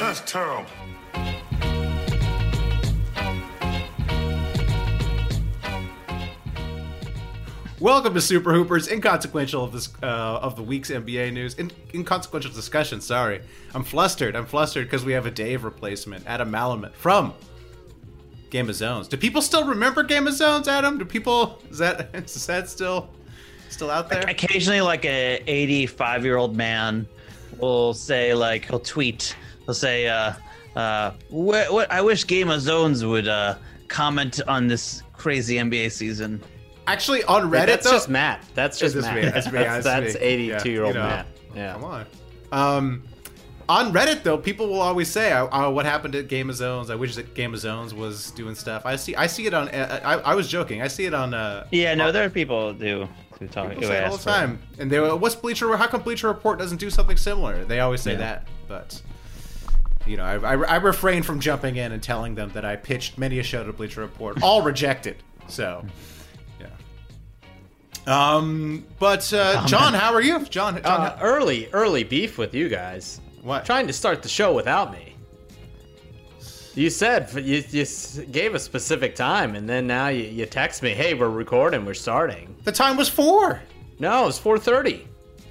That's terrible. Welcome to Super Hoopers, inconsequential of this uh, of the week's NBA news. In, inconsequential discussion. Sorry, I'm flustered. I'm flustered because we have a Dave replacement, Adam Malamut from Game of Zones. Do people still remember Game of Zones, Adam? Do people is that is that still still out there? occasionally like a 85 year old man will say like he'll tweet he'll say uh uh what, what i wish game of zones would uh comment on this crazy nba season Actually, on Reddit, that's though, just Matt. That's just Matt. me, that's me, That's, that's me. 82 year old you know. Matt. Yeah. Come on. Um, on Reddit though, people will always say, "Oh, oh, what happened at Game of Zones? I wish that Game of Zones was doing stuff." I see, I see it on. uh, I, I was joking. I see it on. Uh, yeah no there are people who who talk people who say it all the for- time, and they were, "What's Bleacher? How come Bleacher Report doesn't do something similar?" They always say Yeah. that, but. You know, I, I, I refrain from jumping in and telling them that I pitched many a show to Bleacher Report, all rejected. So, yeah. Um, but uh, John, how are you, John? John Uh, early, early beef with you guys. What? Trying to start the show without me. You said you, you gave a specific time, and then now you, you text me, "Hey, we're recording. We're starting." The time was four. No, It wasn't four thirty.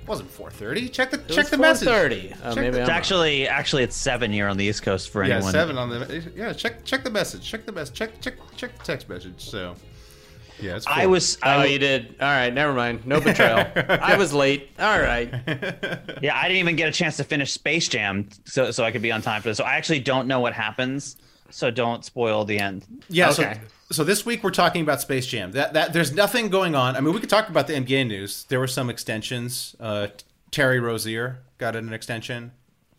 Check the It check was the message. 4:30. Uh, Check maybe the- I'm it's actually actually it's seven here on the east coast for Yeah, anyone seven on the yeah. Check check the message. Check the message. Check check check the text message. So yeah, it's. i four. was Oh, I, you did. All right, never mind. No betrayal. I was late. All right. yeah i didn't even get a chance to finish space jam so so i could be on time for this so i actually don't know what happens so don't spoil the end yeah. Okay. So so this week we're talking about Space Jam. That that there's nothing going on. I mean, we could talk about the NBA news. There were some extensions. Uh, Terry Rozier got an extension.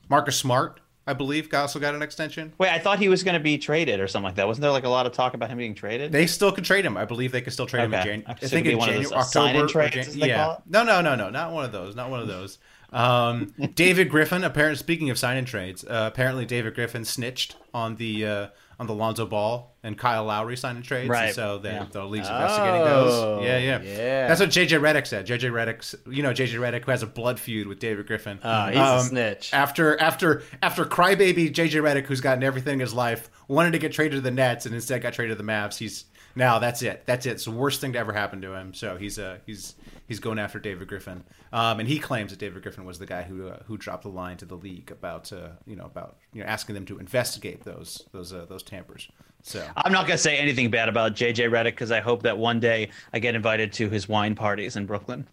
Marcus Smart, I believe, also got an extension. wait i thought he was going to be traded or something like that wasn't there like a lot of talk about him being traded They still could trade him. I believe they could still trade him in Okay. January. I I thought it think in one of January, October. trades, Jan- yeah. No, no, no, no, not one of those. Not one of those. Um, David Griffin. Apparently, speaking of sign-in trades, uh, apparently David Griffin snitched on the uh, on the Lonzo Ball and Kyle Lowry sign-in trades. and Right. so they, Yeah. the league's investigating Oh, those. Yeah, yeah, yeah. That's what JJ Redick said. JJ Redick, you know, JJ Redick who has a blood feud with David Griffin. Oh, he's a snitch. After after after crybaby JJ Redick, who's gotten everything in his life, wanted to get traded to the Nets and instead got traded to the Mavs. He's now that's it. That's it. It's the worst thing to ever happen to him. So he's uh he's he's going after David Griffin, um, and he claims that David Griffin was the guy who uh, who dropped the line to the league about uh, you know about you know asking them to investigate those those uh, those tampers. So I'm not gonna say anything bad about JJ Redick because I hope that one day I get invited to his wine parties in Brooklyn.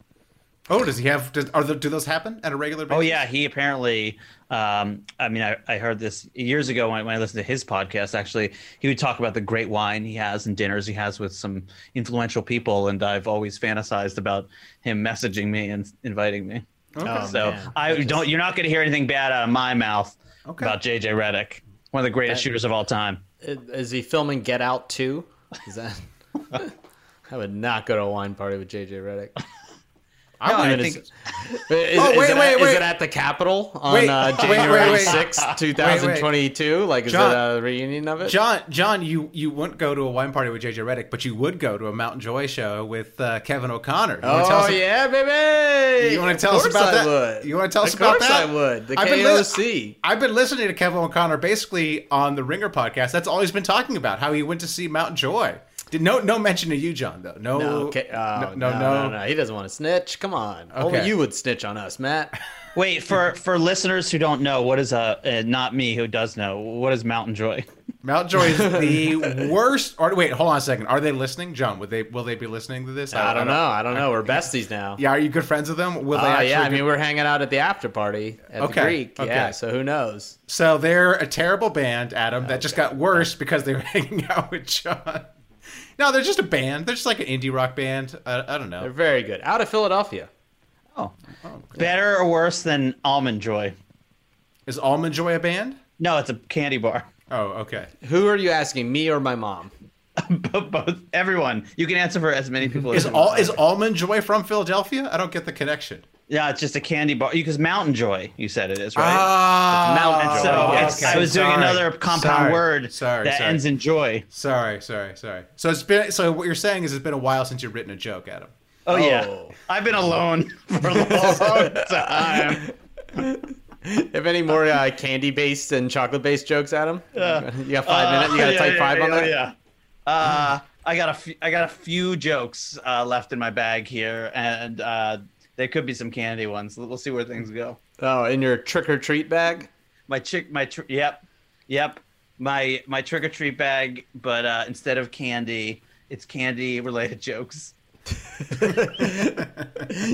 Oh, does he have? Does, are the, do those happen at a regular? basis? Oh yeah, he apparently. Um, I mean, I, I heard this years ago when, when I listened to his podcast. Actually, he would talk about the great wine he has and dinners he has with some influential people, and I've always fantasized about him messaging me and inviting me. Oh, so man. I don't. You're not going to hear anything bad out of my mouth Okay. about JJ Redick, one of the greatest shooters of all time. Is he filming Get Out too? Is that? I would not go to a wine party with JJ Redick. I No, I think- Is, Oh, is wait, it wait, at, wait. Is it at the Capitol on Wait, uh, wait, wait, January wait. 6th, 2022? Like, is John- it a reunion of it? John, John, you you wouldn't go to a wine party with JJ Redick, but you would go to a Mount Joy show with uh, Kevin O'Connor. You Oh us- yeah, baby! You want to tell us about I that? Would. You want to tell us of about course that? I would. The I've been li- KOC. I've been listening to Kevin O'Connor basically on the Ringer podcast. That's all he's been talking about. How he went to see Mount Joy. Did no no mention to you, John though. No, no, okay. oh, no, no, no, no, He doesn't want to snitch. Come on. Only Okay. you would snitch on us, Matt. Wait for for listeners who don't know what is a uh, not me who does know what is Mount Joy. Mount Joy is the worst. Or wait, hold on a second. Are they listening, John? Would they will they be listening to this? I don't know. I don't know. We're besties now. Yeah, are you good friends with them? Will they Oh actually? yeah, I be- mean we're hanging out at the after party at Okay, the Greek. okay. Yeah, so who knows? So they're a terrible band, Adam, that just got worse because they were hanging out with John. No, they're just a band. They're just like an indie rock band. I, I don't know. They're very good. Out of Philadelphia. Oh, better or worse than Almond Joy? Is Almond Joy a band? No, it's a candy bar. Oh, okay. Who are you asking, me or my mom? Both, everyone. You can answer for as many people Is as you all want. is Almond Joy from Philadelphia? I don't get the connection. Yeah, it's just a candy bar. Because Mount Joy, you said it is, right? Ah, Mountain so Joy. it's- I was doing another compound Sorry. word Sorry, that sorry. ends in joy. Sorry, sorry, sorry. So it's been. So what you're saying is it's been a while since you've written a joke, Adam. Oh, yeah. Oh. I've been alone for a long time. Have any more uh, candy-based and chocolate-based jokes, Adam? you got five minutes. You got to yeah, type yeah, five on yeah, that. Yeah. Uh, I got a few, got a few jokes uh, left in my bag here, and uh, there could be some candy ones. We'll see where things go. Oh, in your trick or treat bag. My chick, my tr- yep, yep, my my trick or treat bag, but uh, instead of candy, it's candy related jokes.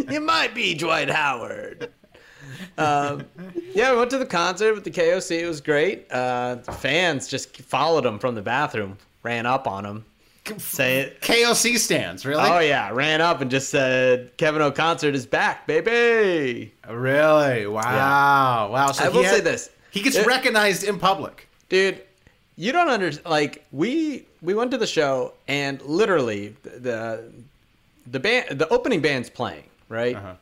You might be Dwight Howard. Um, yeah, we went to the concert with the KOC. It was great. Uh, the fans just followed him from the bathroom, ran up on him, say it. KOC stands, really? Oh yeah, ran up and just said, "Kevin O concert is back, baby." Really? Wow. Wow. So I will had- say this, He gets It- recognized in public. dude. You don't understand. Like we we went to the show and literally the the band the opening band's playing right. Uh-huh.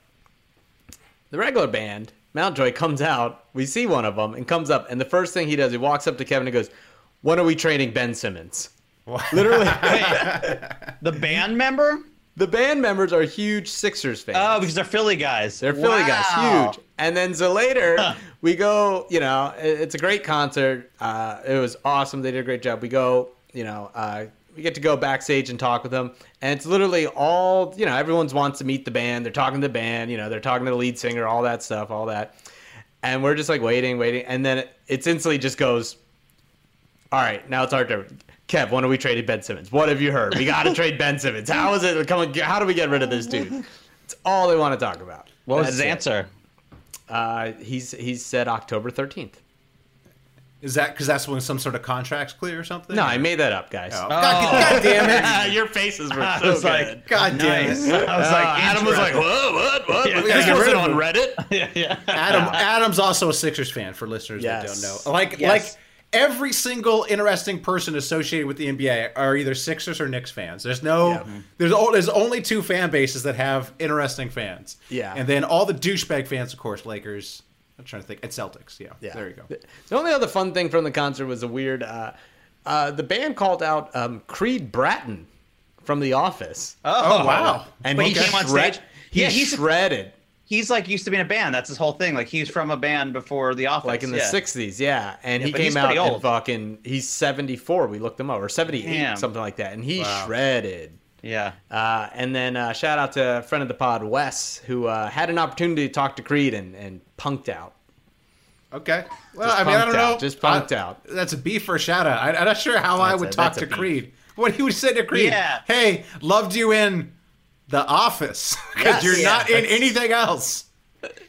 The regular band, Mountjoy, comes out. We see one of them and comes up, and the first thing he does, he walks up to Kevin and goes, "When are we training Ben Simmons?" Literally, The band member? the band members are huge Sixers fans. Oh, because they're Philly guys. They're Philly guys, huge. And then so later, we go. You know, it's a great concert. Uh, it was awesome. They did a great job. We go. You know, uh, we get to go backstage and talk with them. And it's literally all. You know, everyone wants to meet the band. They're talking to the band. You know, they're talking to the lead singer. All that stuff. All that. And we're just like waiting, waiting, and then it, it's instantly just goes. All right, now it's our turn. Kev, when are we trading Ben Simmons? What have you heard? We got to trade Ben Simmons. How is it? Come on, how do we get rid of this dude? It's all they want to talk about. What was That's his it. answer? Uh, he's he's said October thirteenth. Is that because that's when some sort of contract's clear or something? No, I made that up, guys. Oh, God, God damn it! Your faces were I so was good. like, God damn nice. it! I was Uh, like, Adam was like, interesting. "Whoa, what? What? Yeah, this get wasn't rid on. Reddit." yeah, yeah. Adam Adam's also a Sixers fan for listeners Yes. that don't know. Like Yes. like every single interesting person associated with the NBA are either Sixers or Knicks fans. There's no Yeah. there's o- there's only two fan bases that have interesting fans. Yeah. And then all the douchebag fans, of course, Lakers. I'm trying to think. And Celtics. Yeah. Yeah. There you go. The only other fun thing from the concert was a weird. Uh, uh, the band called out um, Creed Bratton from The Office, Oh, wow. and Wait, he, he came on shred- stage? He Yeah, he's- shredded He's like used to be in a band. That's his whole thing. Like he's from a band before The Office. like in the yeah. '60s, yeah. And Yeah, he came out pretty and fucking. He's 74. We looked him up, or 78, Damn. something like that, and he Wow. shredded. Yeah. Uh, and then uh, shout out to a friend of the pod, Wes, who uh, had an opportunity to talk to Creed and, and punked out. Okay. Well, Just I mean, I don't out. know. Just punked I- out. That's a B for a shout out. I, I'm not sure how I would a- talk to beef. Creed. What he would say to Creed? Yeah. Hey, loved you in The Office because Yes. you're Yeah, not in anything else.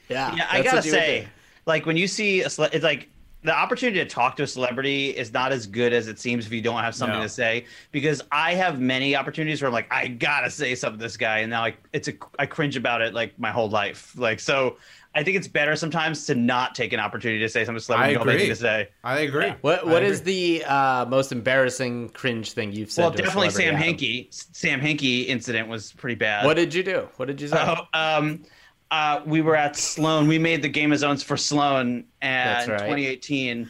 Yeah, Yeah, I gotta what you would say, like when you see a it's like the opportunity to talk to a celebrity is not as good as it seems if you don't have something No. to say. Because I have many opportunities where I'm like, I gotta say something to this guy, and now like it's a I cringe about it like my whole life. Like so, I think it's better sometimes to not take an opportunity to say something to a celebrity I you don't agree. anything to say. I agree. What I what agree. is the uh, most embarrassing cringe thing you've said? Well, to a definitely Sam celebrity, Hinkie. Sam Hinkie incident was pretty bad. What did you do? What did you say? Oh, um, uh, we were at Sloan. We made the Game of Zones for Sloan That's and right. 2018,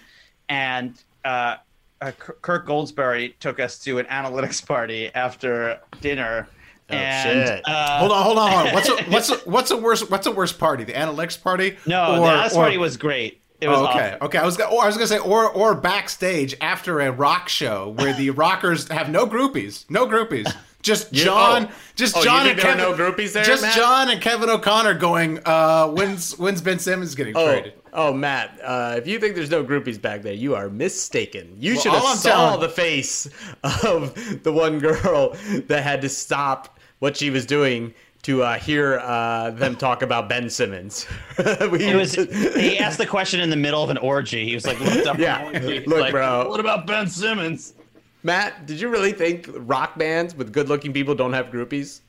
and uh, uh, Kirk Goldsberry took us to an analytics party after dinner. Oh, and shit. Uh, Hold on, hold on, hold on. What's a, what's a, what's a worse what's a worse party? The analytics party? no, Or- the analytics or- party was great. It was Oh, okay, awesome. okay. I was gonna, or I was gonna say, or or backstage after a rock show where the rockers have no groupies, no groupies, just You- John, oh. just Oh, John think and Kevin, no groupies there, just Matt? John and Kevin O'Connor going, uh, when's when's Ben Simmons getting Oh, traded? oh, Matt! Uh, if you think there's no groupies back there, you are mistaken. You Well, should have I'm saw the face of the one girl that had to stop what she was doing to uh, hear uh, them talk about Ben Simmons. we, It was. He asked the question in the middle of an orgy. He was like, looked up. Yeah. an orgy. He's Look, like, bro. What about Ben Simmons? Matt, did you really think rock bands with good-looking people don't have groupies?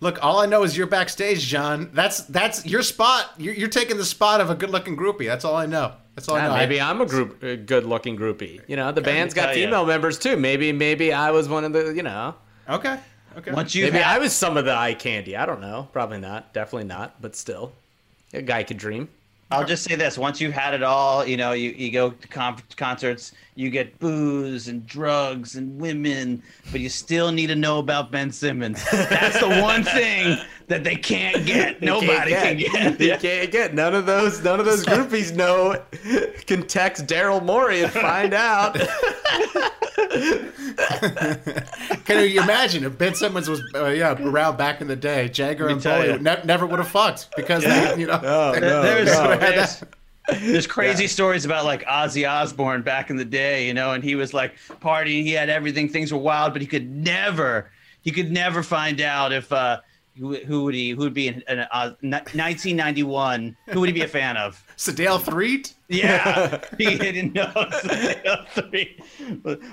Look, all I know is you're backstage, John. That's that's your spot. You're, you're taking the spot of a good-looking groupie. That's all I know. That's all I know. maybe I, I'm a group, a good-looking groupie. You know, the band's got tell ya. female members too. Maybe, maybe I was one of the. You know, okay. Okay. Once you maybe have, I was some of the eye candy. I don't know. Probably not. Definitely not. But still, a guy could dream. I'll just say this: once you've had it all, you know, you, you go to con- concerts, you get booze and drugs and women, but you still need to know about Ben Simmons. That's the one thing that they can't get. Nobody Can't can get. You can't get none of those. None of those groupies know. Can text Daryl Morey and find out. Can you imagine if Ben Simmons was uh, yeah around back in the day? Jagger and tell Bowie ya. ne- never would have fucked because they, you know. Oh, no, there's, no. there's, there's crazy stories about like Ozzy Osbourne back in the day, you know, and he was like partying, he had everything, things were wild, but he could never, he could never find out if uh, who, who would he, who would be in, in uh, 1991, who would he be a fan of? Sedale Threatt. Yeah, he didn't know. Three.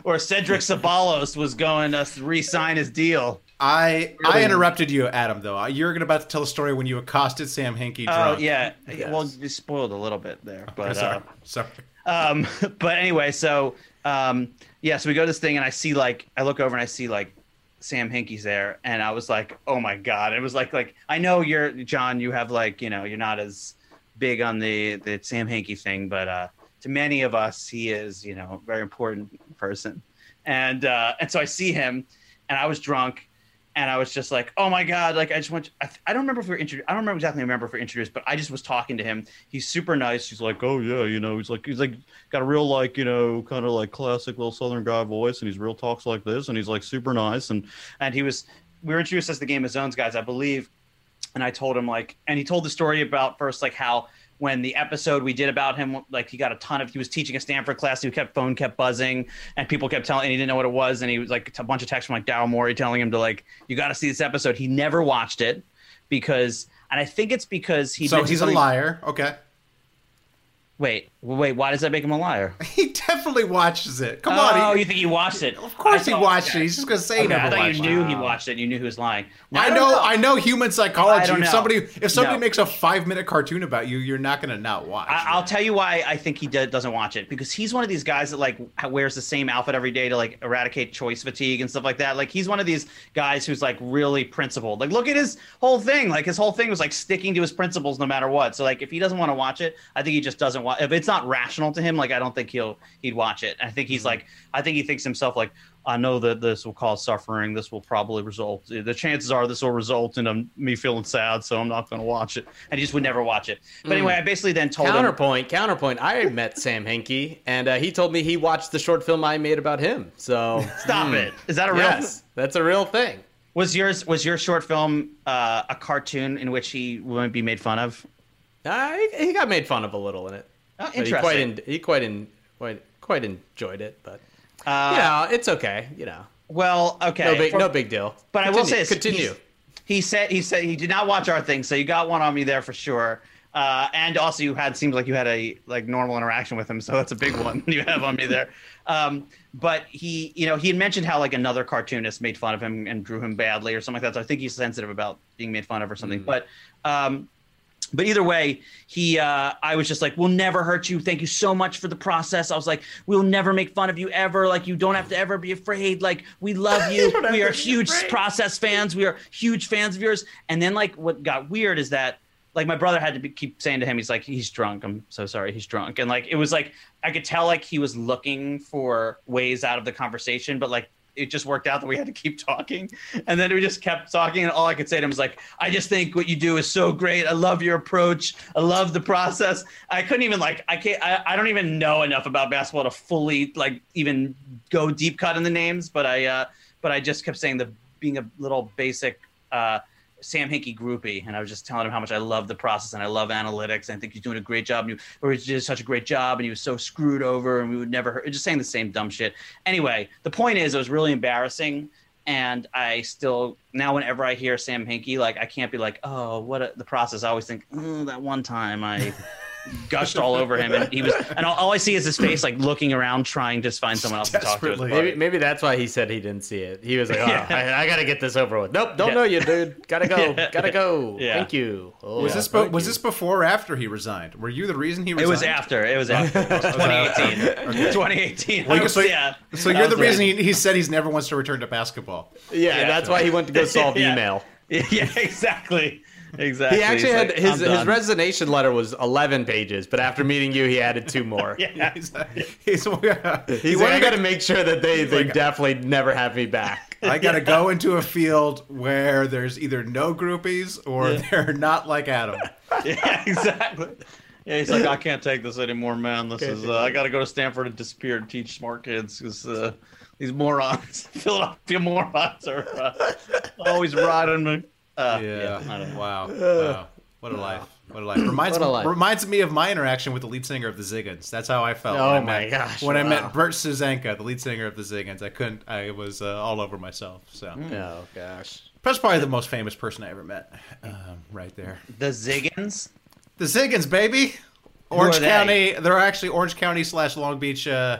Or Cedric Ceballos was going to re-sign his deal. I I interrupted you, Adam. Though you're gonna about to tell a story when you accosted Sam Hinkie. Oh Drunk. yeah, well, you spoiled a little bit there, but sorry, uh, sorry. um but anyway so um yeah so we go to this thing and i see like i look over and i see like sam hinkie's there and i was like oh my god it was like like i know you're john you have like you know you're not as big on the the sam hinkie thing but uh to many of us he is you know a very important person and uh and so i see him and i was drunk and I was just like, "Oh my god!" Like I just went. I, I don't remember if we were introduced. I don't remember exactly remember if we were introduced, but I just was talking to him. He's super nice. He's like, "Oh yeah, you know," he's like, he's like got a real like you know kind of like classic little Southern guy voice, and he's real talks like this, and he's like super nice, and and he was. We were introduced as the Game of Zones guys, I believe, and I told him like, and he told the story about first like how when the episode we did about him, like he got a ton of, he was teaching a Stanford class, he kept phone kept buzzing, and people kept telling, and he didn't know what it was, and he was like a bunch of texts from like Daryl Morey telling him to like, you got to see this episode. He never watched it because, and I think it's because he. So he's a liar. Okay. Wait, wait, why does that make him a liar? He definitely watches it. Come oh, on. He, oh, you think he watched it? of course he watched okay. it. He's just gonna say he never I thought you it. knew he watched it. And you knew he was lying. Now, I don't know, I know human psychology. I don't If know. somebody if somebody No. makes a five minute cartoon about you, you're not gonna not watch. I, I'll tell you why I think he do, doesn't watch it because he's one of these guys that like wears the same outfit every day to like eradicate choice fatigue and stuff like that. Like he's one of these guys who's like really principled. Like look at his whole thing. Like his whole thing was like sticking to his principles no matter what. So like if he doesn't want to watch it, I think he just doesn't watch. If it's not rational to him, like I don't think he'll he'd watch it. I think he's like I think he thinks himself like I know that this will cause suffering. This will probably result. The chances are this will result in um, me feeling sad, so I'm not going to watch it. And he just would never watch it. But anyway, I basically then told him. Counterpoint, counterpoint. I met Sam Hinkie, and uh, he told me he watched the short film I made about him. So Stop it! Is that a real? yes, that's a real thing. Was yours was your short film uh, a cartoon in which he wouldn't be made fun of? Uh, he, he got made fun of a little in it. Oh, he quite en- he quite en- quite quite enjoyed it, but Uh, you know it's okay. You know, Well, okay. no big For- no big deal. But I will say this, continue. He said he said he did not watch our thing, so you got one on me there for sure. Uh, and also, you had seems like you had a like normal interaction with him, so that's a big one you have on me there. Um, but he, you know, he had mentioned how like another cartoonist made fun of him and drew him badly or something like that. So I think he's sensitive about being made fun of or something. But um, but either way, he uh, I was just like, "We'll never hurt you. Thank you so much for the process." I was like, "We'll never make fun of you ever. Like you don't have to ever be afraid. Like we love you. don't we are huge afraid." process fans. We are huge fans of yours." And then like what got weird is that like my brother had to be, keep saying to him, he's like, "He's drunk. I'm so sorry. He's drunk." And like it was like I could tell like he was looking for ways out of the conversation, but like it just worked out that we had to keep talking. And then we just kept talking. And all I could say to him was like, I just think what you do is so great. I love your approach. I love the process. I couldn't even like, I can't, I, I don't even know enough about basketball to fully like even go deep cut in the names. But I, uh, but I just kept saying the being a little basic, uh, Sam Hinkie groupie, and I was just telling him how much I love the process and I love analytics. And I think he's doing a great job, and you or he did such a great job, and he was so screwed over, and we would never just saying the same dumb shit. Anyway, the point is, it was really embarrassing, and I still now whenever I hear Sam Hinkie, like I can't be like, oh, what a, the process. I always think, oh, that one time I gushed all over him, and he was, and all, all I see is his face like looking around, trying to find someone else to talk to. at the Desperately. party. Maybe, maybe that's why he said he didn't see it. He was like, oh, Yeah. I, I gotta get this over with. Nope, don't Yeah. know you, dude. Gotta go. Yeah. Gotta go. Yeah. Thank you. Oh, Was yeah, this be- was you. this before or after he resigned? Were you the reason he resigned? It was after. It was after. 2018. 2018. Well, was- so, yeah. so you're the was reason he, he said he's never wants to return to basketball. Yeah, Yeah. that's why he went to go solve Yeah. email. Yeah, exactly. Exactly. He actually He's had like, his his resignation letter was 11 pages, but after meeting you, he added two more. Yeah. He's, he's, yeah. He's He's like, I like, got to make sure that they, they like- definitely never have me back. I gotta go into a field where there's either no groupies or they're not like Adam. Yeah, exactly. Yeah, he's like, I can't take this anymore, man. This is, uh, I got to go to Stanford and disappear and teach smart kids because uh, these morons, Philadelphia morons, are uh, always riding me. Uh, Yeah. I. Wow. Wow. What a life. What a life. Reminds What a me, life. reminds me of my interaction with the lead singer of the Ziggens. That's how I felt. Oh when I my met, gosh, When I met Bert Susanka, the lead singer of the Ziggens, I couldn't. I was uh, all over myself. So Oh, gosh. that's probably the most famous person I ever met. Um, right there. The Ziggens. The Ziggens, baby. Orange are they? County. They're actually Orange County slash Long Beach, uh,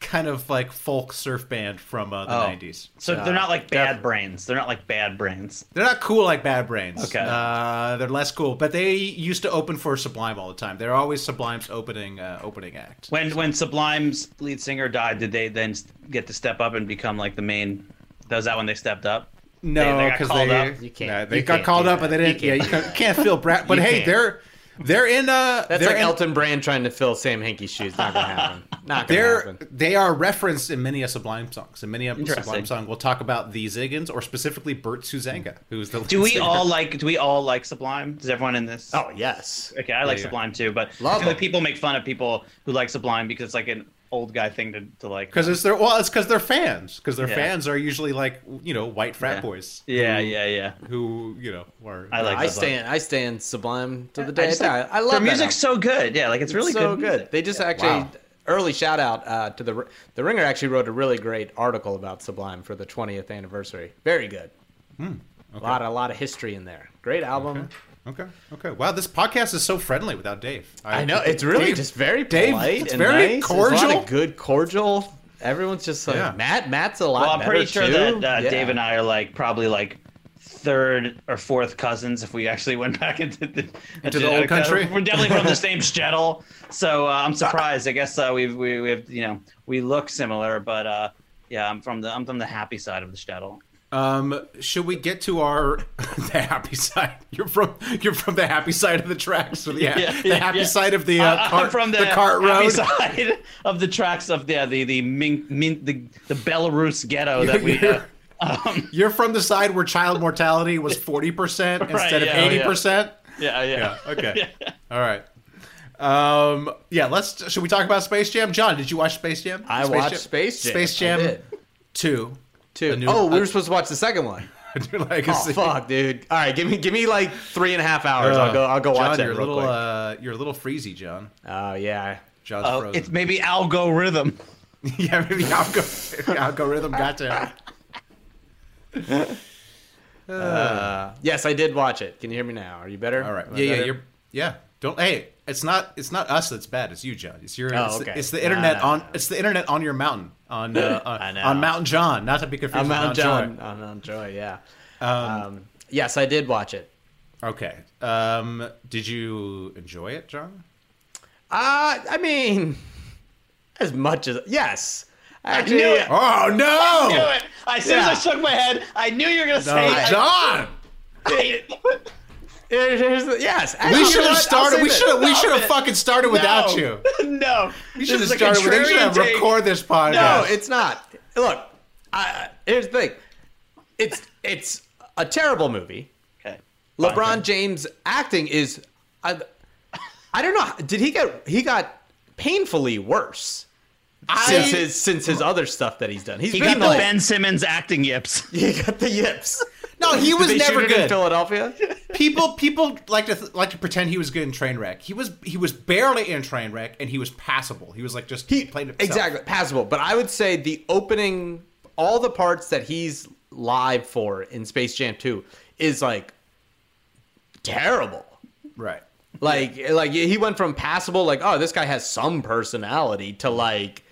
kind of like folk surf band from uh, the Oh. '90s. So they're not like bad def- brains. They're not like bad brains. They're not cool like Bad Brains. Okay. Uh, they're less cool, but they used to open for Sublime all the time. They're always Sublime's opening uh, opening act. When when Sublime's lead singer died, did they then get to step up and become like the main? Was that when they stepped up? No, They- they got because called they, up? You can't- nah, they you got can't called do up, but that. they didn't. You yeah, can't. you can't, can't feel brat. But You hey, can't. they're they're in. Uh, That's they're like in, Elton Brand trying to fill Sam Hinkie's shoes. Not gonna happen. Not gonna They're happen. they are referenced in many a Sublime songs. In many a Sublime song, we'll talk about the Ziggens or specifically Bert Susanka, who's the. Do lead we singer. all like? Do we all like Sublime? Does everyone in this? Oh yes. Okay, I like yeah. Sublime too, but I Love feel like people make fun of people who like Sublime because it's like an old guy thing to, to like. Because it's their well, it's because they're fans. Because their Yeah. fans are usually like you know white frat Yeah. boys. Yeah, who, yeah, yeah. Who you know are. I like I Sublime. stand. I stand Sublime to the day I, just die. like- I love their that music's album. so good. Yeah, like it's really so good. good. They just actually Wow. early shout out uh, to the the Ringer. Actually wrote a really great article about Sublime for the 20th anniversary. Very good. A lot a lot of history in there. Great album. Okay. Okay. Okay. Wow, this podcast is so friendly without Dave. I know it's really Dave- just very Dave, polite it's and very nice. There's a lot cordial. of good cordial. Everyone's just like Yeah. Matt. Matt's a lot. Well, I'm pretty sure too. that uh, Yeah. Dave and I are like probably like third or fourth cousins if we actually went back into the Into the old country? We're definitely from the same shtetl, so uh, I'm surprised. I guess uh, we've we, we've you know we look similar, but uh, yeah, I'm from the I'm from the happy side of the shtetl. Um, should we get to our the happy side? You're from you're from the happy side of the tracks, or the, Yeah, the happy yeah. side of the uh, I- cart, I'm from the, the cart happy road. side of the tracks of the the the Min, Min, the, the Belarus ghetto that we. Uh, um, You're from the side where child mortality was forty percent instead yeah, of oh, yeah. eighty percent. yeah, yeah, Yeah. Okay. All right. Um. Yeah. Let's. Should we talk about Space Jam? John, did you watch Space Jam? I Space watched Jam? Space Jam. Space Jam. Two. Two. A new- oh, we uh, were supposed to watch the second one. New Oh fuck, dude! All right, give me give me like three and a half hours. I'll go. I'll go John, watch that you're a real little. quick. Uh, you're a little freezy, John. Oh yeah. John's Oh, frozen. it's maybe algorithm. yeah, maybe algo- maybe algorithm got to. Uh, yes, I did watch it. Can you hear me now? Are you better? All right. Am I Yeah, yeah. You're. Yeah. Don't. Hey, it's not. It's not us that's bad. It's you, John. It's your. Oh, it's, okay. it's the No, internet no, on. no. It's the internet on your mountain on. Uh, on, I know. on Mountain John, not to be confused I'm with Mount Mount John. Joy. I'm Mount Joy. Yeah. Um, yes, I did watch it. Okay. Um. Did you enjoy it, John? Uh, I mean, as much as yes. Actually, knew it. Oh no, I knew it. I, as soon Yeah. as I shook my head, I knew you were gonna say No, it. John. I hate it. Here's- here's the- yes. We should have started. We should have. We should have fucking started without No. you. no, We should have started with. We should have record this podcast. No, it's not. Look, I, here's the thing. It's it's a terrible movie. Okay. LeBron James acting is, I, I don't know. Did he get? He got painfully worse since his since his other stuff that he's done. He's He been got the like, Ben Simmons acting yips. he got the yips. No, he was they never good in. Philadelphia. people people like to th- like to pretend he was good in Trainwreck. He was he was barely in Trainwreck, and he was passable. He was like just He played himself. exactly passable, but I would say the opening, all the parts that he's live for in Space Jam 2 is like terrible. right. Like like he went from passable like oh this guy has some personality to like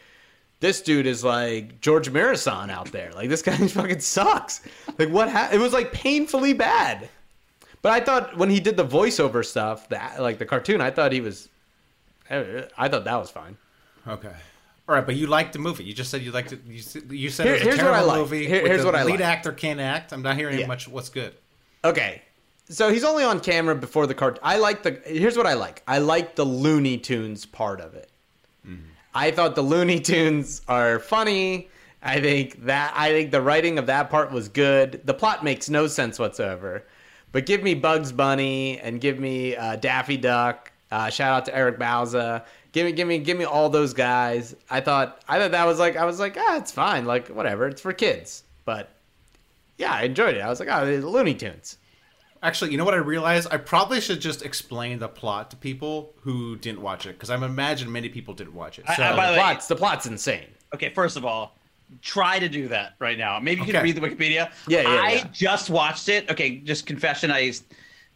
this dude is like George Marason out there. Like this guy fucking sucks. Like what ha- it was like painfully bad. But I thought when he did the voiceover stuff, that like the cartoon, I thought he was I, thought that was fine. Okay. All right, but you liked the movie. You just said you liked it. You, you said Here- it was a here's what I terrible like. movie. Here- here's the what I lead like. actor can't act. I'm not hearing Yeah. much. What's good? Okay. So he's only on camera before the cart. I like the. Here's what I like. I like the Looney Tunes part of it. I thought the Looney Tunes are funny. I think that I think the writing of that part was good. The plot makes no sense whatsoever. But give me Bugs Bunny and give me uh, Daffy Duck. Uh, shout out to Eric Bauza. Give me, give me, give me all those guys. I thought, I thought that was like, I was like, ah, it's fine. Like whatever, it's for kids. But yeah, I enjoyed it. I was like, oh, it's Looney Tunes. Actually, you know what I realized? I probably should just explain the plot to people who didn't watch it because I'm imagine many people didn't watch it. So, I- by The the way- plot's the plot's insane. Okay, first of all, try to do that right now. Maybe you can read the Wikipedia. Yeah, yeah, I yeah. just watched it. Okay, just confession. I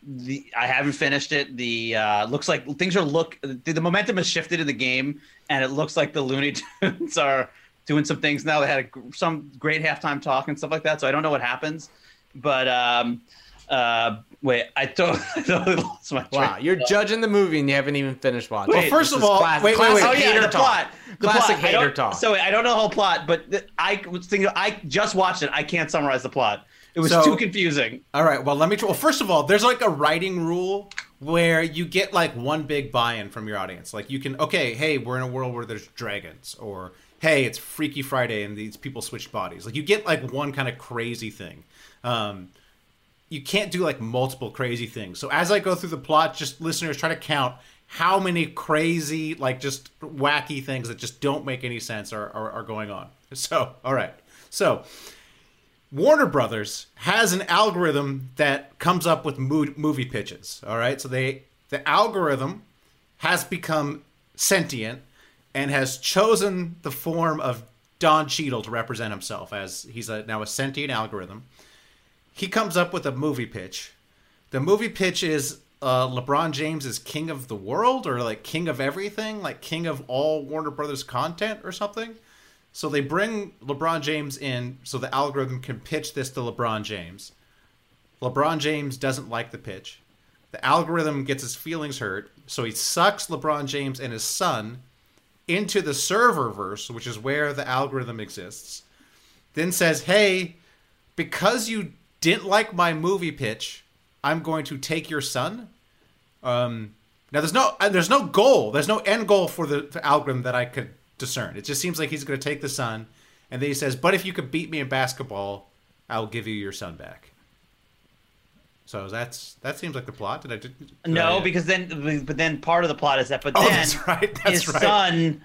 the I haven't finished it. The uh, looks like things are look. The, the momentum has shifted in the game, and it looks like the Looney Tunes are doing some things now. They had a, some great halftime talk and stuff like that. So I don't know what happens, but um, uh, wait, I thought I totally lost my Wow, you're judging the movie and you haven't even finished watching. Well, first of all, class- wait, wait, wait. Oh yeah, the talk. plot. The classic plot. Hater talk. So I don't know the whole plot, but th- I was thinking I just watched it. I can't summarize the plot. It was So- too confusing. all right. Well, let me. Try. Well, first of all, there's like a writing rule where you get like one big buy-in from your audience. Like you can, okay, hey, we're in a world where there's dragons, or hey, it's Freaky Friday and these people switch bodies. Like you get like one kind of crazy thing. Um, you can't do like multiple crazy things. So as I go through the plot, just listeners try to count how many crazy, like just wacky things that just don't make any sense are, are, are going on. So, all right. So Warner Brothers has an algorithm that comes up with mo- movie pitches. All right. So they, the algorithm has become sentient and has chosen the form of Don Cheadle to represent himself as he's a, now a sentient algorithm he comes up with a movie pitch. The movie pitch is uh, LeBron James is king of the world or like king of everything, like king of all Warner Brothers content or something. So they bring LeBron James in so the algorithm can pitch this to LeBron James. LeBron James doesn't like the pitch. The algorithm gets his feelings hurt, so he sucks LeBron James and his son into the serververse, which is where the algorithm exists. Then says, "Hey, because you didn't like my movie pitch, I'm going to take your son. Um, now there's no uh, there's no goal, there's no end goal for the, the algorithm that I could discern. It just seems like he's going to take the son, and then he says, "But if you could beat me in basketball, I'll give you your son back." So that's that seems like the plot. Did I? Did, did No, I- because then, but then part of the plot is that, but Oh, then that's right, that's his right. son,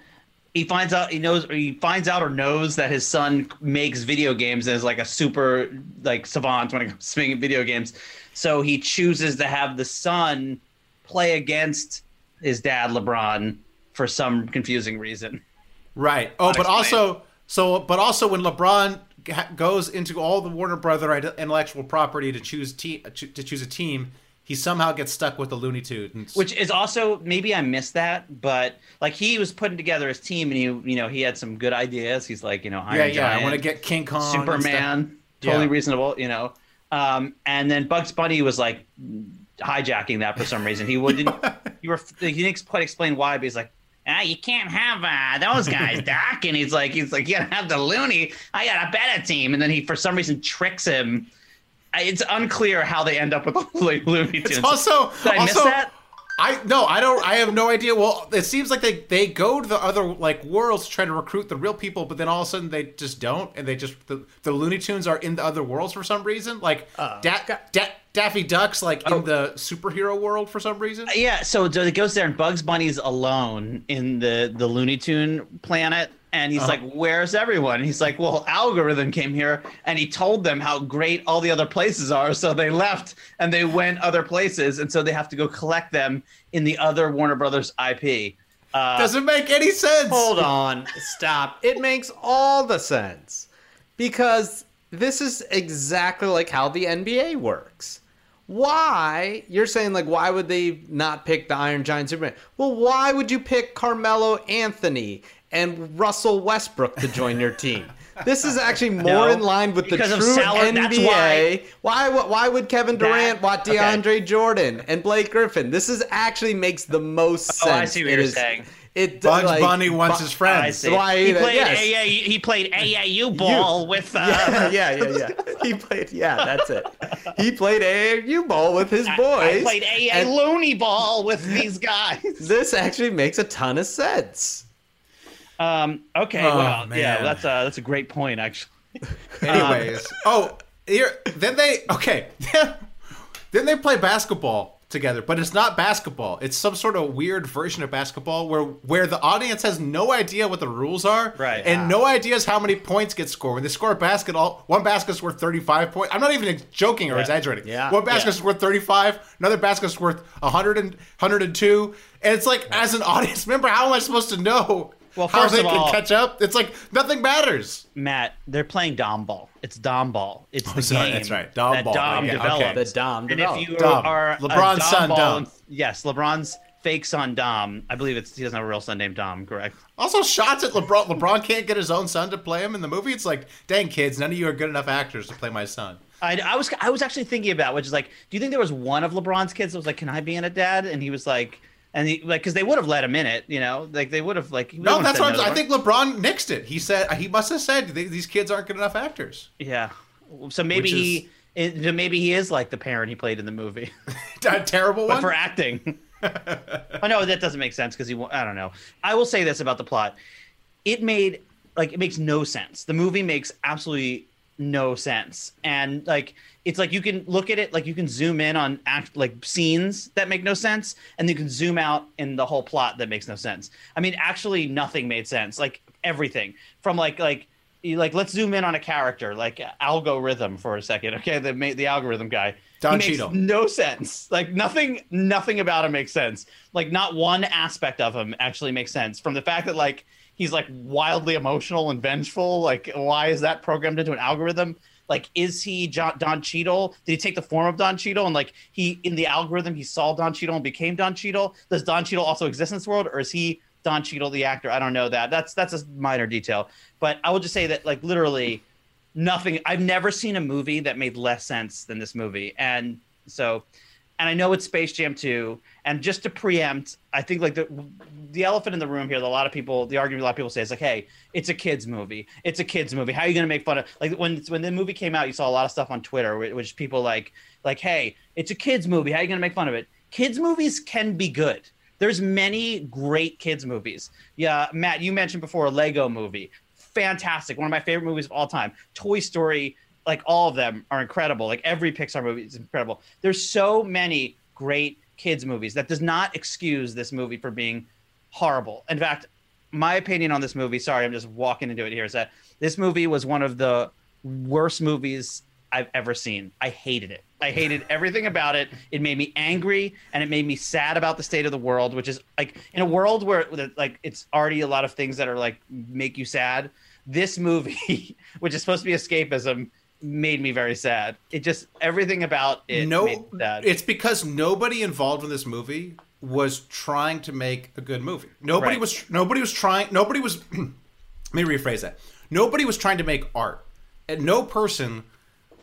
he finds out, he knows, or he finds out or knows that his son makes video games and is like a super like savant when it comes to making video games. So he chooses to have the son play against his dad, LeBron, for some confusing reason. Right. Oh, but also so but also when LeBron goes into all the Warner Brother intellectual property to choose te- to choose a team, he somehow gets stuck with the Looney Tunes. which is also maybe I missed that, but like he was putting together his team and he you know he had some good ideas. He's like you know Iron yeah, yeah, Giant, I want to get King Kong. Superman, totally Yeah. reasonable, you know. Um, and then Bugs Bunny was like hijacking that for some reason. He wouldn't. he were he didn't quite explain why, but he's like. Ah, you can't have uh, those guys, Doc. And he's like, he's like, you gotta have the loony. I got a better team. And then he, for some reason, tricks him. I- It's unclear how they end up with the Looney Tunes. It's also Did I miss that? I no, I don't. I have no idea. Well, it seems like they they go to the other like worlds to try to recruit the real people, but then all of a sudden they just don't, and they just the, the Looney Tunes are in the other worlds for some reason. Like Uh, da- da- Daffy Duck's like Oh. in the superhero world for some reason. Yeah, so it goes there, and Bugs Bunny's alone in the the Looney Tune planet, and he's like, "Where's everyone?" And he's like, "Well, algorithm came here, and he told them how great all the other places are, so they left and they went other places, and so they have to go collect them in the other Warner Brothers IP." Uh, Doesn't make any sense. Hold on, stop. It makes all the sense because this is exactly like how the NBA works. why you're saying like why would they not pick the Iron Giant Superman? Well, why would you pick Carmelo Anthony and Russell Westbrook to join your team? This is actually more No, in line with the because true salary- NBA. why- why why why would Kevin Durant That- want okay. DeAndre Jordan and Blake Griffin? This is actually makes the most sense. Oh, I see what It you're is- saying. It Bugs like, Bunny wants Bu- his I friends. see. Why he that- played yes. AA, he played AAU ball with uh, yeah, yeah, yeah, yeah. He played. Yeah, that's it. He played AAU ball with his boys. I played AA and loony ball with these guys. This actually makes a ton of sense. Um, okay, Oh, well, man. yeah, that's a that's a great point actually. Anyways, oh, here then they okay. then they play basketball together, but it's not basketball. It's some sort of weird version of basketball where where the audience has no idea what the rules are, Right. And no ideas how many points get scored. When they score a basket, all one basket's worth thirty five points. I'm not even joking or exaggerating. Yeah. one basket's Yeah. worth thirty five. Another basket's worth 100 and 102. And it's like, as an audience member, how am I supposed to know? Well, how first they of can catch up? It's like nothing matters. Matt, they're playing Dom ball. It's Dom ball. It's oh, the sorry, game. that's right. Dom that ball. Dom Yeah, okay. developed. The Dom And if you Dom. are LeBron's Dom son, ball, Dom. yes, LeBron's fake son Dom. I believe it's he doesn't have a real son named Dom. Correct. Also, shots at LeBron. LeBron can't get his own son to play him in the movie. It's like, dang kids, none of you are good enough actors to play my son. I, I was I was actually thinking about which is like, do you think there was one of LeBron's kids that was like, "Can I be in a dad?" And he was like, and he like because they would have let him in it, you know, like they would have like. No, that's what no I think LeBron nixed it. He said he must have said these kids aren't good enough actors. Yeah, so maybe Which he. it- maybe he is like the parent he played in the movie, A terrible one. for acting. oh no, that doesn't make sense because he. I don't know. I will say this about the plot: it made like it makes no sense. The movie makes absolutely no sense, and like it's like you can look at it like you can zoom in on act like scenes that make no sense, and you can zoom out in the whole plot that makes no sense. I mean, actually, nothing made sense. Like everything from like like. you- Like let's zoom in on a character like algorithm for a second. Okay, the the algorithm guy. Don he makes Cheadle. no sense. Like nothing, nothing about him makes sense. Like not one aspect of him actually makes sense. From the fact that like he's like wildly emotional and vengeful. Like why is that programmed into an algorithm? Like is he John, Don Cheadle? Did he take the form of Don Cheadle and like he in the algorithm he saw Don Cheadle and became Don Cheadle? Does Don Cheadle also exist in this world, or is he Don Cheadle the actor? I don't know that. That's that's a minor detail. But I will just say that like literally nothing i've never seen a movie that made less sense than this movie and so and i know it's space jam 2 and just to preempt i think like the the elephant in the room here that a lot of people the argument a lot of people say is like hey it's a kids movie. It's a kids movie. How are you going to make fun of like when when the movie came out you saw a lot of stuff on twitter which people like like hey it's a kids movie. How are you going to make fun of it? Kids movies can be good. There's many great kids movies. Yeah matt you mentioned before a lego movie. Fantastic. One of my favorite movies of all time. Toy Story, like all of them are incredible. Like every Pixar movie is incredible. There's so many great kids movies that does not excuse this movie for being horrible. In fact, my opinion on this movie, sorry, I'm just walking into it here, is that this movie was one of the worst movies I've ever seen. I hated it. I hated everything about it. It made me angry and it made me sad about the state of the world, which is like in a world where like it's already a lot of things that are like make you sad. This movie, which is supposed to be escapism, made me very sad. It just everything about it no, it's because nobody involved in this movie was trying to make a good movie. Nobody Right. was. Nobody was trying. Nobody was. let me rephrase that. Nobody was trying to make art, and no person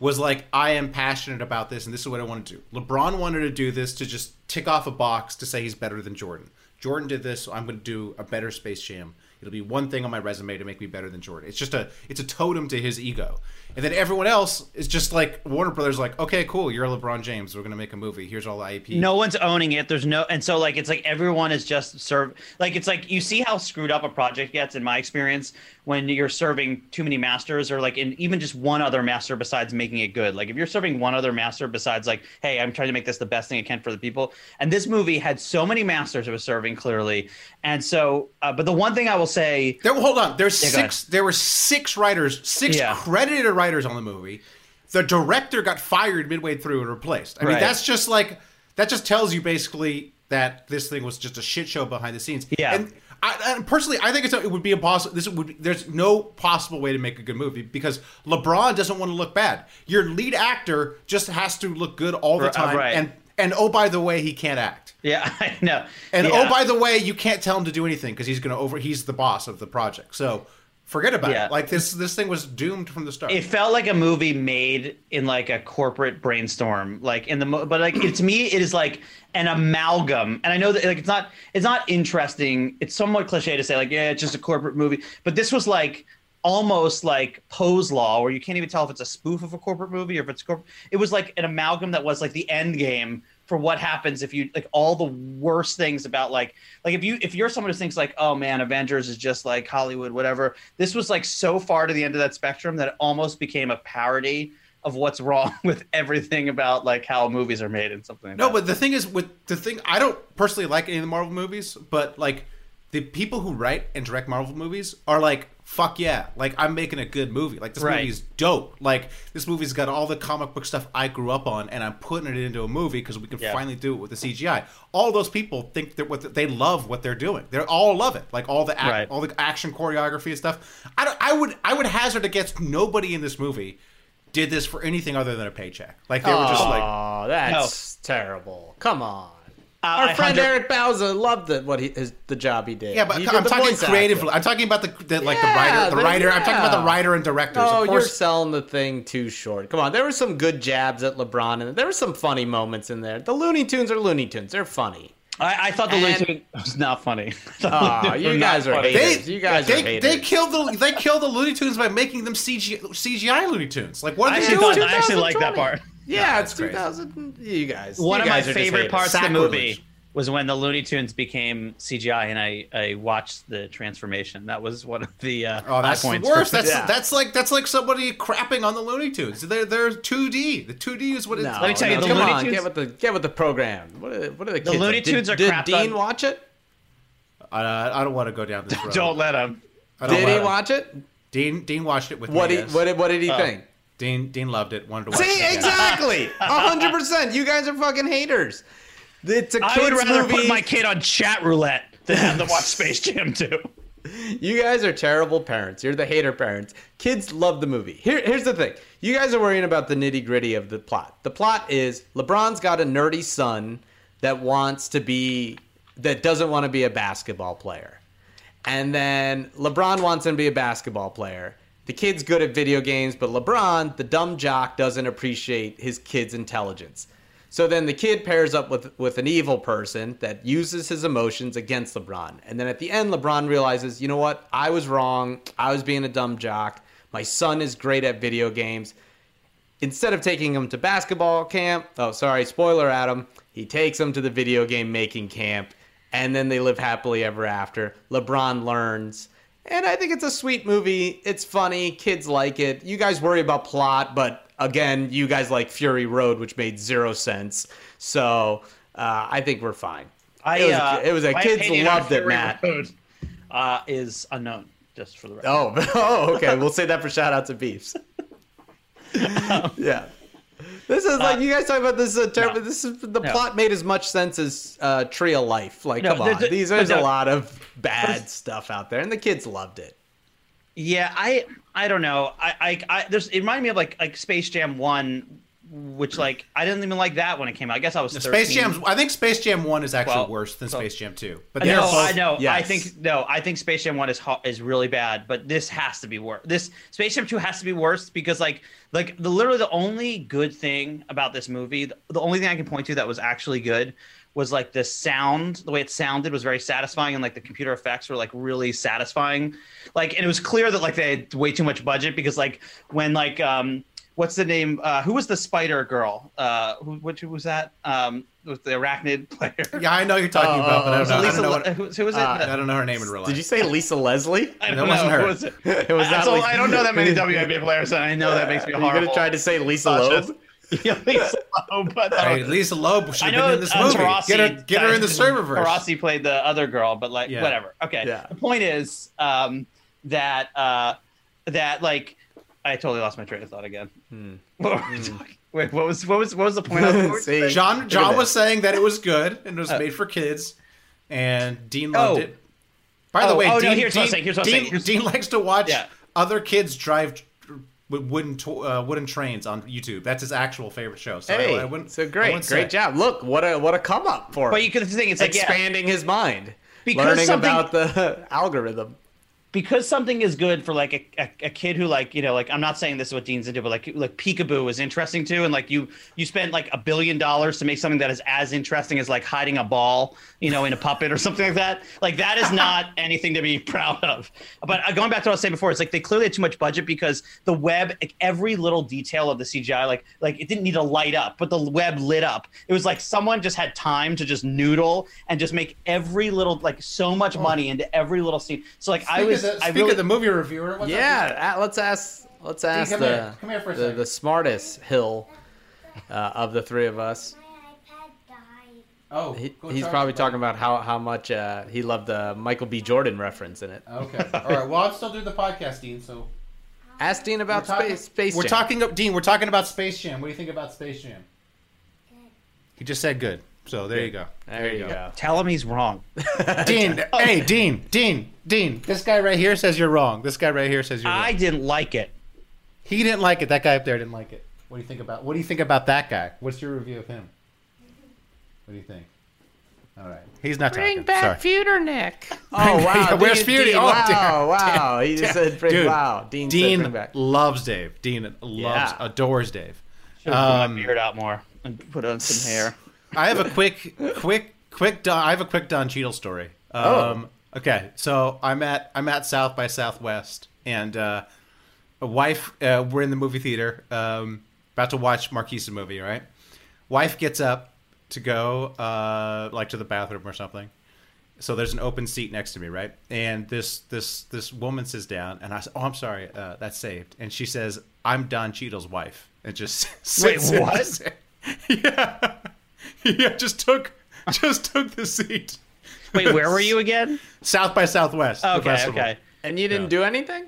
was like, "I am passionate about this, and this is what I want to do." LeBron wanted to do this to just tick off a box to say he's better than Jordan. Jordan did this, so I'm going to do a better Space Jam. It'll be one thing on my resume to make me better than Jordan. It's just a it's a totem to his ego. And then everyone else is just like Warner Brothers like, "Okay, cool, you're LeBron James. We're going to make a movie. Here's all the IP." no one's owning it. There's no, and so like it's like everyone is just serve. Like it's like you see how screwed up a project gets. In my experience, when you're serving too many masters, or like in even just one other master besides making it good. Like if you're serving one other master besides like, hey, I'm trying to make this the best thing I can for the people. And this movie had so many masters it was serving clearly. And so, uh, but the one thing I will say, There, hold on. There's Yeah, six. There were six writers, six Yeah. credited writers on the movie. The director got fired midway through and replaced. I mean, that's just like that. Just tells you basically that this thing was just a shit show behind the scenes. Yeah. And I, and personally, I think it's it would be impossible. This would be, there's no possible way to make a good movie because LeBron doesn't want to look bad. Your lead actor just has to look good all the uh, time, right. and and oh by the way, he can't act. Yeah, I know. And oh, yeah. oh by the way, you can't tell him to do anything because he's going to over. He's the boss of the project, so forget about Yeah. it. Like this, this thing was doomed from the start. it felt like a movie made in like a corporate brainstorm like in the mo- but like it, to me it is like an amalgam and i know that like it's not it's not interesting it's somewhat cliche to say like yeah it's just a corporate movie but this was like almost like Poe's law where you can't even tell if it's a spoof of a corporate movie or if it's corp- it was like an amalgam that was like the end game for what happens if you like all the worst things about like like if you if you're someone who thinks like oh man avengers is just like hollywood whatever this was like so far to the end of that spectrum that it almost became a parody of what's wrong with everything about like how movies are made and something like No, that. but the thing is, with the thing, I don't personally like any of the Marvel movies, but like the people who write and direct Marvel movies are like, fuck yeah, like I'm making a good movie. Like this Right. is dope. Like this movie's got all the comic book stuff I grew up on, and I'm putting it into a movie because we can Yeah. finally do it with the CGI. All those people think that what they love what they're doing. They all love it. Like all the ac- Right. all the action choreography and stuff. I don't, I would I would hazard against nobody in this movie did this for anything other than a paycheck. Like they were just like. Oh, that's terrible. Come on. Uh, Our I friend hundred- Eric Bauza loved it, what he his, the job he did. Yeah, but He I'm did the talking voice creatively. acting. I'm talking about the, the like Yeah, the writer, the then- writer. I'm talking about the writer and directors. Oh, of you're course, selling the thing too short. Come on, there were some good jabs at LeBron, and there were some funny moments in there. The Looney Tunes are Looney Tunes; they're funny. I, I thought the Looney And- Tunes was not funny. I thought the Aw, Looney Tunes you guys are funny. haters. they You guys they, are haters. they killed the they killed the Looney Tunes by making them CGI, CGI Looney Tunes. Like what I are they actually, doing? thought, I actually like that part. Yeah, that's it's crazy. 2000. You guys. One you of my guys are just favorite haters. parts of the movie was when the Looney Tunes became CGI, and I, I watched the transformation. That was one of the uh, Oh, that's the points. worst. That's Yeah. that's like that's like somebody crapping on the Looney Tunes. They're they're 2D. The 2D is what it's. No, Let me tell you, no, the come Looney on, Tunes- get with the get with the program. What are, what are the The kids Looney like? Tunes did, are Did Dean on- watch it? Uh, I don't want to go down this road. Don't let him. I don't Did he wanna- watch it? Dean Dean watched it with What me. he yes. what did, what did he think? Dean Dean loved it. Wanted to watch See, it. again. exactly, hundred percent. You guys are fucking haters. It's a I kids would rather movie. put my kid on chat roulette than have them watch Space Jam 2. You guys are terrible parents. You're the hater parents. Kids love the movie. Here, here's the thing. You guys are worrying about the nitty gritty of the plot. The plot is LeBron's got a nerdy son that wants to be, that doesn't want to be a basketball player. And then LeBron wants him to be a basketball player. The kid's good at video games, but LeBron, the dumb jock, doesn't appreciate his kid's intelligence. So then the kid pairs up with with an evil person that uses his emotions against LeBron. And then at the end, LeBron realizes, you know what? I was wrong. I was being a dumb jock. My son is great at video games. Instead of taking him to basketball camp, oh, sorry, spoiler, Adam, he takes him to the video game making camp. And then they live happily ever after. LeBron learns. And I think it's a sweet movie. It's funny. Kids like it. You guys worry about plot, but again, you guys like Fury Road, which made zero sense. So uh, I think we're fine. I, it was, uh, it was a kids loved it, Matt. Road, Uh, is unknown, just for the record. Oh, oh, okay. We'll say that for shout out to Beefs. yeah. This is like you guys talk about this. Uh, no. This is the No. plot made as much sense as uh, Tree of Life. Like, No, come on, there's a- these there's a lot of bad stuff out there, and the kids loved it. Yeah, I I don't know. I I, I there's it reminded me of like like Space Jam one, which like I didn't even like that when it came out. I guess I was 13. Space Jam. I think Space Jam One is actually Well, worse than so- Space Jam Two. But No, both. I know. I think no. I think Space Jam One is is really bad, but this has to be worse. This Space Jam Two has to be worse because like like the literally the only good thing about this movie, the, the only thing I can point to that was actually good was like the sound. The way it sounded was very satisfying, and like the computer effects were like really satisfying. Like, and it was clear that like they had way too much budget because like when like um what's the name? Uh, who was the Spider Girl? Uh, who which who was that? Um, was the arachnid player? Yeah, I know you're talking Oh, about, but I oh, don't know. I Lisa, don't know, Le- what, who, who was it? I don't know her name in real life. Did you say Lisa Leslie? I don't wasn't know. her. Who was it? It was That's not all- Lisa- I don't know that many WNBA players, and I know that makes me Are you horrible. gonna try to say Lisa Cautious. Loeb? yeah, Lisa Loeb, but uh, Hey, Lisa Loeb should I have know been in this uh, movie. Taurasi, get her, get her in the serververse. Taurasi played the other girl, but like Yeah. whatever. Okay. Yeah. The point is um, that uh, that like I totally lost my train of thought again. Hmm. What were we Wait, what was what was what was the point? of See, John look at John that. was saying that it was good and it was Uh, made for kids, and Dean loved Oh. it. By the Oh, way, oh, no, Dean, here's what I'm saying, here's what I'm Dean- saying, here's- Dean likes to watch Yeah. other kids drive wooden to- uh, wooden trains on YouTube. That's his actual favorite show. So Hey, I, wouldn't, so great, wouldn't great say. job. Look, what a what a come up for But him. you could think it's like yeah, expanding his mind, Because learning about the algorithm. Because something is good for like a, a, a kid who like you know like I'm not saying this is what Dean's into, but like like Peekaboo is interesting too, and like you you spend like a billion dollars to make something that is as interesting as like hiding a ball, you know, in a puppet or something like that. Like that is not anything to be proud of. But uh, going back to what I was saying before, it's like they clearly had too much budget because the web, like every little detail of the CGI, like like it didn't need to light up, but the web lit up. It was like someone just had time to just noodle and just make every little like so much money into every little scene. So like I was, of the, I speak really, of the movie reviewer. What's up, Yeah, uh, let's ask let's ask come the, here. Come here for a the the smartest hill uh, of the three of us. Oh, He, he's probably it, talking about how how much uh, he loved the Michael B. Jordan reference in it. Okay. All right. Well, I'm still doing the podcast, Dean. So Ask Dean about we're talking, space space. We're Jam. talking, Dean. We're talking about Space Jam. What do you think about Space Jam? He just said good. So there you go. There you go. tell him he's wrong. Dean, hey, Dean, Dean, Dean. This guy right here says you're wrong. This guy right here says you're wrong. I didn't like it. He didn't like it. That guy up there didn't like it. What do you think about? What do you think about that guy? What's your review of him? What do you think? All right, he's not talking. Sorry. Future Nick. Oh wow, Where's Dean- Feudy? Dean, Oh, wow, damn, wow. He just said, bring, Dude, "Wow." Dean, said, Dean bring back. loves Dave. Dean loves, Yeah. adores Dave. Should have um, my beard out more and put on some hair. I have a quick, quick, quick. Don, I have a quick Don Cheadle story. Um, Oh. Okay, so I'm at I'm at South by Southwest, and uh, a wife. Uh, we're in the movie theater, um, about to watch Marquise movie. Right, wife gets up to go uh, like to the bathroom or something. So there's an open seat next to me, right? And this this this woman sits down, and I said, "Oh, I'm sorry, uh, that's saved." And she says, "I'm Don Cheadle's wife," and just Wait, sits in the what? Yeah, yeah, just took just took the seat. Wait, where were you again? South by Southwest. Okay, okay. And you didn't Yeah. do anything?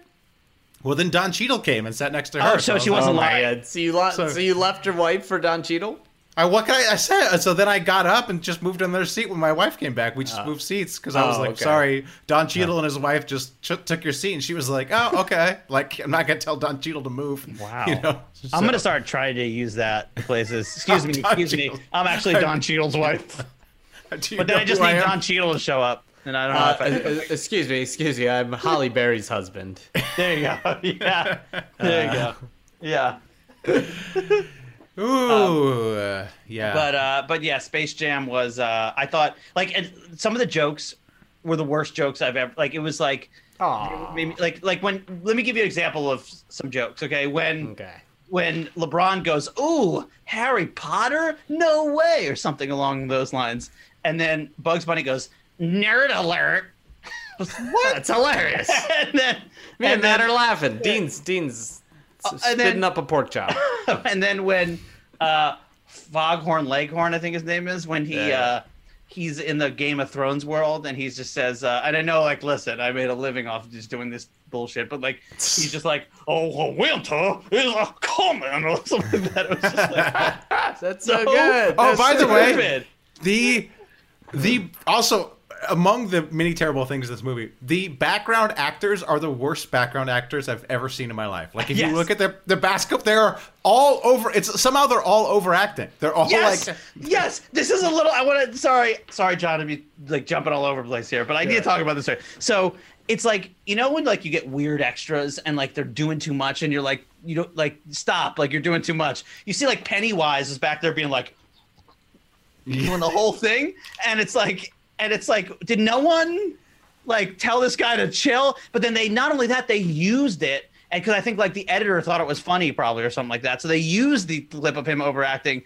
Well, then Don Cheadle came and sat next to oh, her. Oh, so I she was wasn't like, lying. Oh, God. So you, le- so, So- you left your wife for Don Cheadle? I, what can I, I said? So then I got up and just moved another seat when my wife came back. We just moved seats because I was Oh, like, okay. sorry, Don Cheadle and his wife just ch- took your seat, and she was like, oh, okay. like I'm not gonna tell Don Cheadle to move. Wow. You know. I'm gonna start trying to use that places. Excuse me, Don excuse me. I'm actually Don Cheadle's wife. But then I just need am? Don Cheadle to show up, and I don't know Uh, if I. uh, excuse me, excuse me. I'm Halle Berry's husband. There you go. Yeah. There you go. Yeah. Ooh, uh, yeah. But uh, but yeah, Space Jam was. Uh, I thought like and some of the jokes were the worst jokes I've ever. Like it was like. Maybe, like like when let me give you an example of some jokes okay when Okay. when lebron goes ooh harry potter no way or something along those lines and then bugs bunny goes nerd alert what That's hilarious. and then Me and and Matt then, are laughing. Dean's Dean's s- and spitting then- up a pork chop. and then when uh foghorn leghorn i think his name is when he Yeah. uh he's in the game of thrones world and he just says uh and i know like listen i made a living off of just doing this bullshit but like he's just like oh well, winter is a coming or something like that it was just like That's so So- good. Oh, That's by so the way- stupid. the the also among the many terrible things in this movie, the background actors are the worst background actors I've ever seen in my life. Like if Yes. you look at their the basketball, they're all over. It's somehow they're all overacting. They're all Yes, like yes. This is a little. I want to. Sorry, sorry, John, to be like jumping all over the place here, but I need to talk about this. Story. So it's like you know when like you get weird extras and like they're doing too much, and you're like you don't like stop, like you're doing too much. You see like Pennywise is back there being like doing the whole thing, and it's like, and it's like, did no one like tell this guy to chill? But then they not only that they used it. And because I think like the editor thought it was funny, probably or something like that, so they used the clip of him overacting.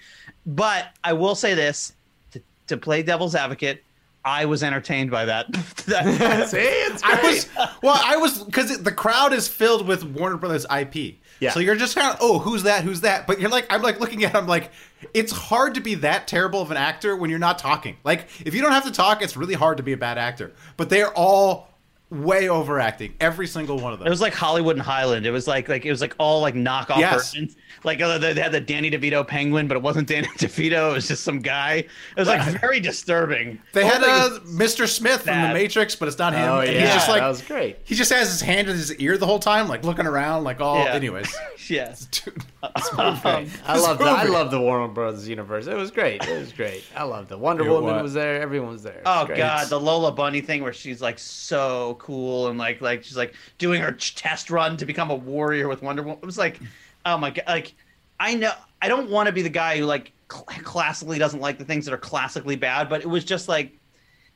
But I will say this: to, to play devil's advocate, I was entertained by that. That- See, it's I was well, I was because the crowd is filled with Warner Brothers IP. Yeah. So you're just kind of oh, who's that? Who's that? But you're like, I'm like looking at, him like, it's hard to be that terrible of an actor when you're not talking. Like, if you don't have to talk, it's really hard to be a bad actor. But they're all way overacting. Every single one of them. It was like Hollywood and Highland. It was like like it was like all like knockoff Yes. versions. Like uh, they had the Danny DeVito penguin, but it wasn't Danny DeVito. It was just some guy. It was like very disturbing. they had whole uh, Mr. Smith from The. Matrix, but it's not him. Oh yeah, he's just like that was great. he just has his hand in his ear the whole time, like looking around, like all. Yeah. Anyways, yes. dude, I love the I love the Warner Brothers universe. It was great. It was great. I loved it. Wonder It Woman was. was there. Everyone was there. It was Oh god, the Lola Bunny thing where she's like so cool and like like she's like doing her test run to become a warrior with Wonder Woman. It was like, oh my god, like I know I don't want to be the guy who like cl- classically doesn't like the things that are classically bad, but it was just like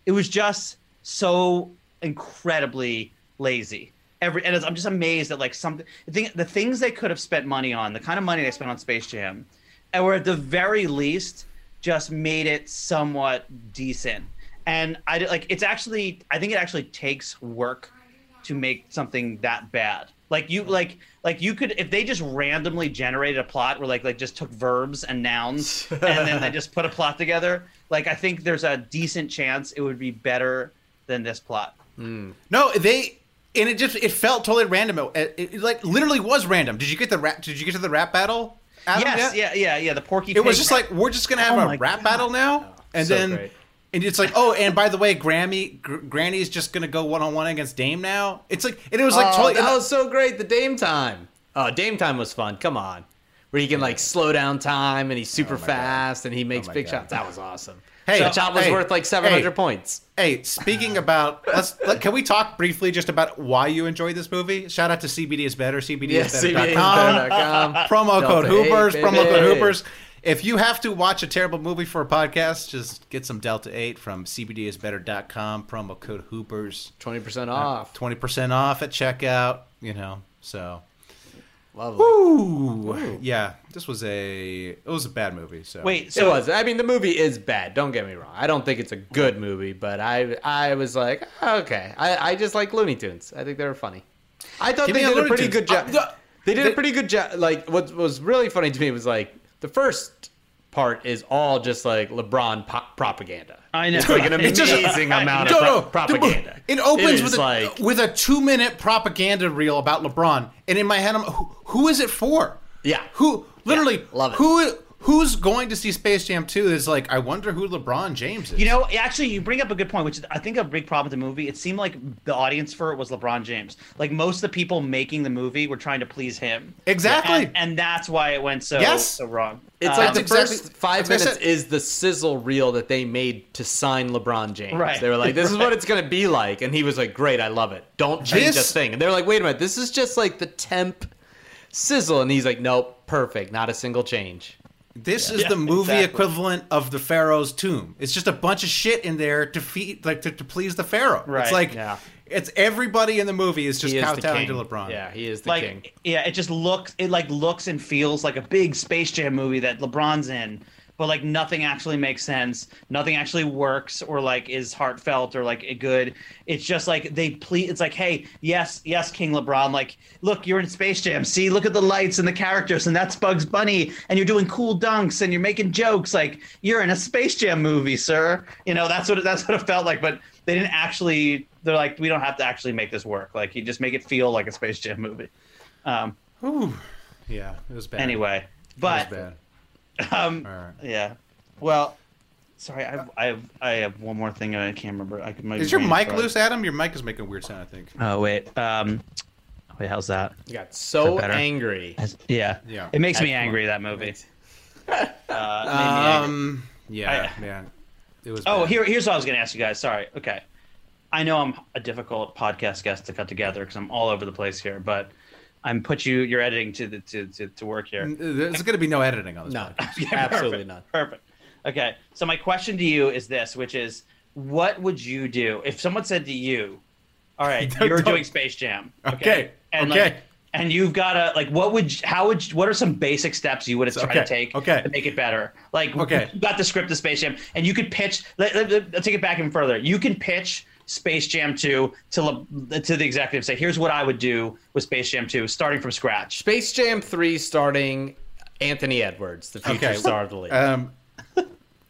it was just so incredibly lazy. Every and I'm just amazed at like something the, the things they could have spent money on, the kind of money they spent on Space Jam, and were at the very least just made it somewhat decent. And I like it's actually I think it actually takes work to make something that bad. Like you like like you could if they just randomly generated a plot where like like just took verbs and nouns and then they just put a plot together. Like I think there's a decent chance it would be better than this plot. Hmm. no, they and it just it felt totally random. It, it, it, like literally was random. Did you get the rap? Did you get to the rap battle? Adam, yes, yet? yeah, yeah, yeah. The Porky. It was just rap. like we're just gonna have Oh a my rap God. battle now, and so then great. and it's like oh, and by the way, Grammy Gr- Granny's just gonna go one on one against Dame now. It's like and it was like oh, totally. that was so great. The Dame time. Oh, Dame time was fun. Come on, where he can like slow down time and he's super oh fast and he makes Oh big God. shots. That was awesome. Hey, that shot was hey, worth like 700 hey. points. Hey, speaking about, let's let, can we talk briefly just about why you enjoyed this movie? Shout out to CBD is better, Yeah, CBDisbetter.com. CBDisbetter.com. promo code Hoopers, promo code. Hoopers. If you have to watch a terrible movie for a podcast, just get some Delta 8 from CBDisbetter.com, promo code Hoopers. 20% uh, off. 20% off at checkout, you know, so. Lovely. Ooh, yeah, this was a, it was a bad movie, so. wait. It was. I mean, the movie is bad. Don't get me wrong. I don't think it's a good movie, but I I was like, okay. I, I just like Looney Tunes. I think they were funny. I thought Give they me a did a pretty Tunes. good job. Uh, the- They did they- a pretty good job. Like, what was really funny to me was like the first part is all just like LeBron po- propaganda. I know. It's like an amazing amount of pro- propaganda. It opens is with a, like with a two minute propaganda reel about LeBron, and in my head, I'm who, who is it for? Yeah. who literally Yeah, love it. Who who's going to see Space Jam 2 is like, I wonder who LeBron James is. You know, actually, you bring up a good point, which is, I think a big problem with the movie. It seemed like the audience for it was LeBron James. Like most of the people making the movie were trying to please him. Exactly. and, and that's why it went so Yes. so wrong. It's Uh, like the exactly- first five that's what I minutes said. is the sizzle reel that they made to sign LeBron James. Right. They were like, "This is Right. what it's going to be like," and he was like, "Great, I love it. Don't change This- a thing." And they're like, "Wait a minute, this is just like the temp sizzle," and he's like, "Nope, perfect, not a single change." This is Yeah, the movie exactly. equivalent of the Pharaoh's tomb. It's just a bunch of shit in there to feed, like to, to please the Pharaoh. Right, It's like yeah. it's everybody in the movie is just He is kowtowing to LeBron. Yeah, he is the like king. yeah, it just looks it like looks and feels like a big Space Jam movie that LeBron's in, but like nothing actually makes sense, nothing actually works or like is heartfelt or like good. It's just like they please. It's like, hey, yes, yes, King LeBron, like look, you're in Space Jam. See, look at the lights and the characters, and that's Bugs Bunny, and you're doing cool dunks and you're making jokes. Like you're in a Space Jam movie, sir. You know that's what it, that's what it felt like, but. They didn't actually. They're like, we don't have to actually make this work. Like, you just make it feel like a Space Jam movie. Um, yeah, it was bad. anyway, it but was bad. um, All right. yeah. Well, sorry, I have, I have I have one more thing I can't remember. I could. my Is your mic fried. loose, Adam? Your mic is making a weird sound. I think. Oh wait. Um, wait, how's that? He got so better? angry. Yeah. Yeah. It makes me Excellent. angry that movie. Uh, it angry. Um. Yeah, I- man. It was. Oh, bad. here, here's what I was going to ask you guys. Sorry. Okay. I know I'm a difficult podcast guest to cut together because I'm all over the place here, but I'm put you your editing to the to, to, to work here. There's going to be no editing on this. No, podcast. Yeah, absolutely perfect, not. Perfect. Okay. So my question to you is this, which is, what would you do if someone said to you, "All right, Don't- you're don't- doing Space Jam." Okay, And okay. Like, and you've got to like, what would, how would, what are some basic steps you would have tried Okay, to take okay. to make it better? Like, Okay. you got the script of Space Jam, and you could pitch. Let, let, let- let's take it back even further. You can pitch Space Jam 2 to to the executive. Say, here's what I would do with Space Jam 2, starting from scratch. Space Jam 3 starting Anthony Edwards, the future Okay. star of the league. Um,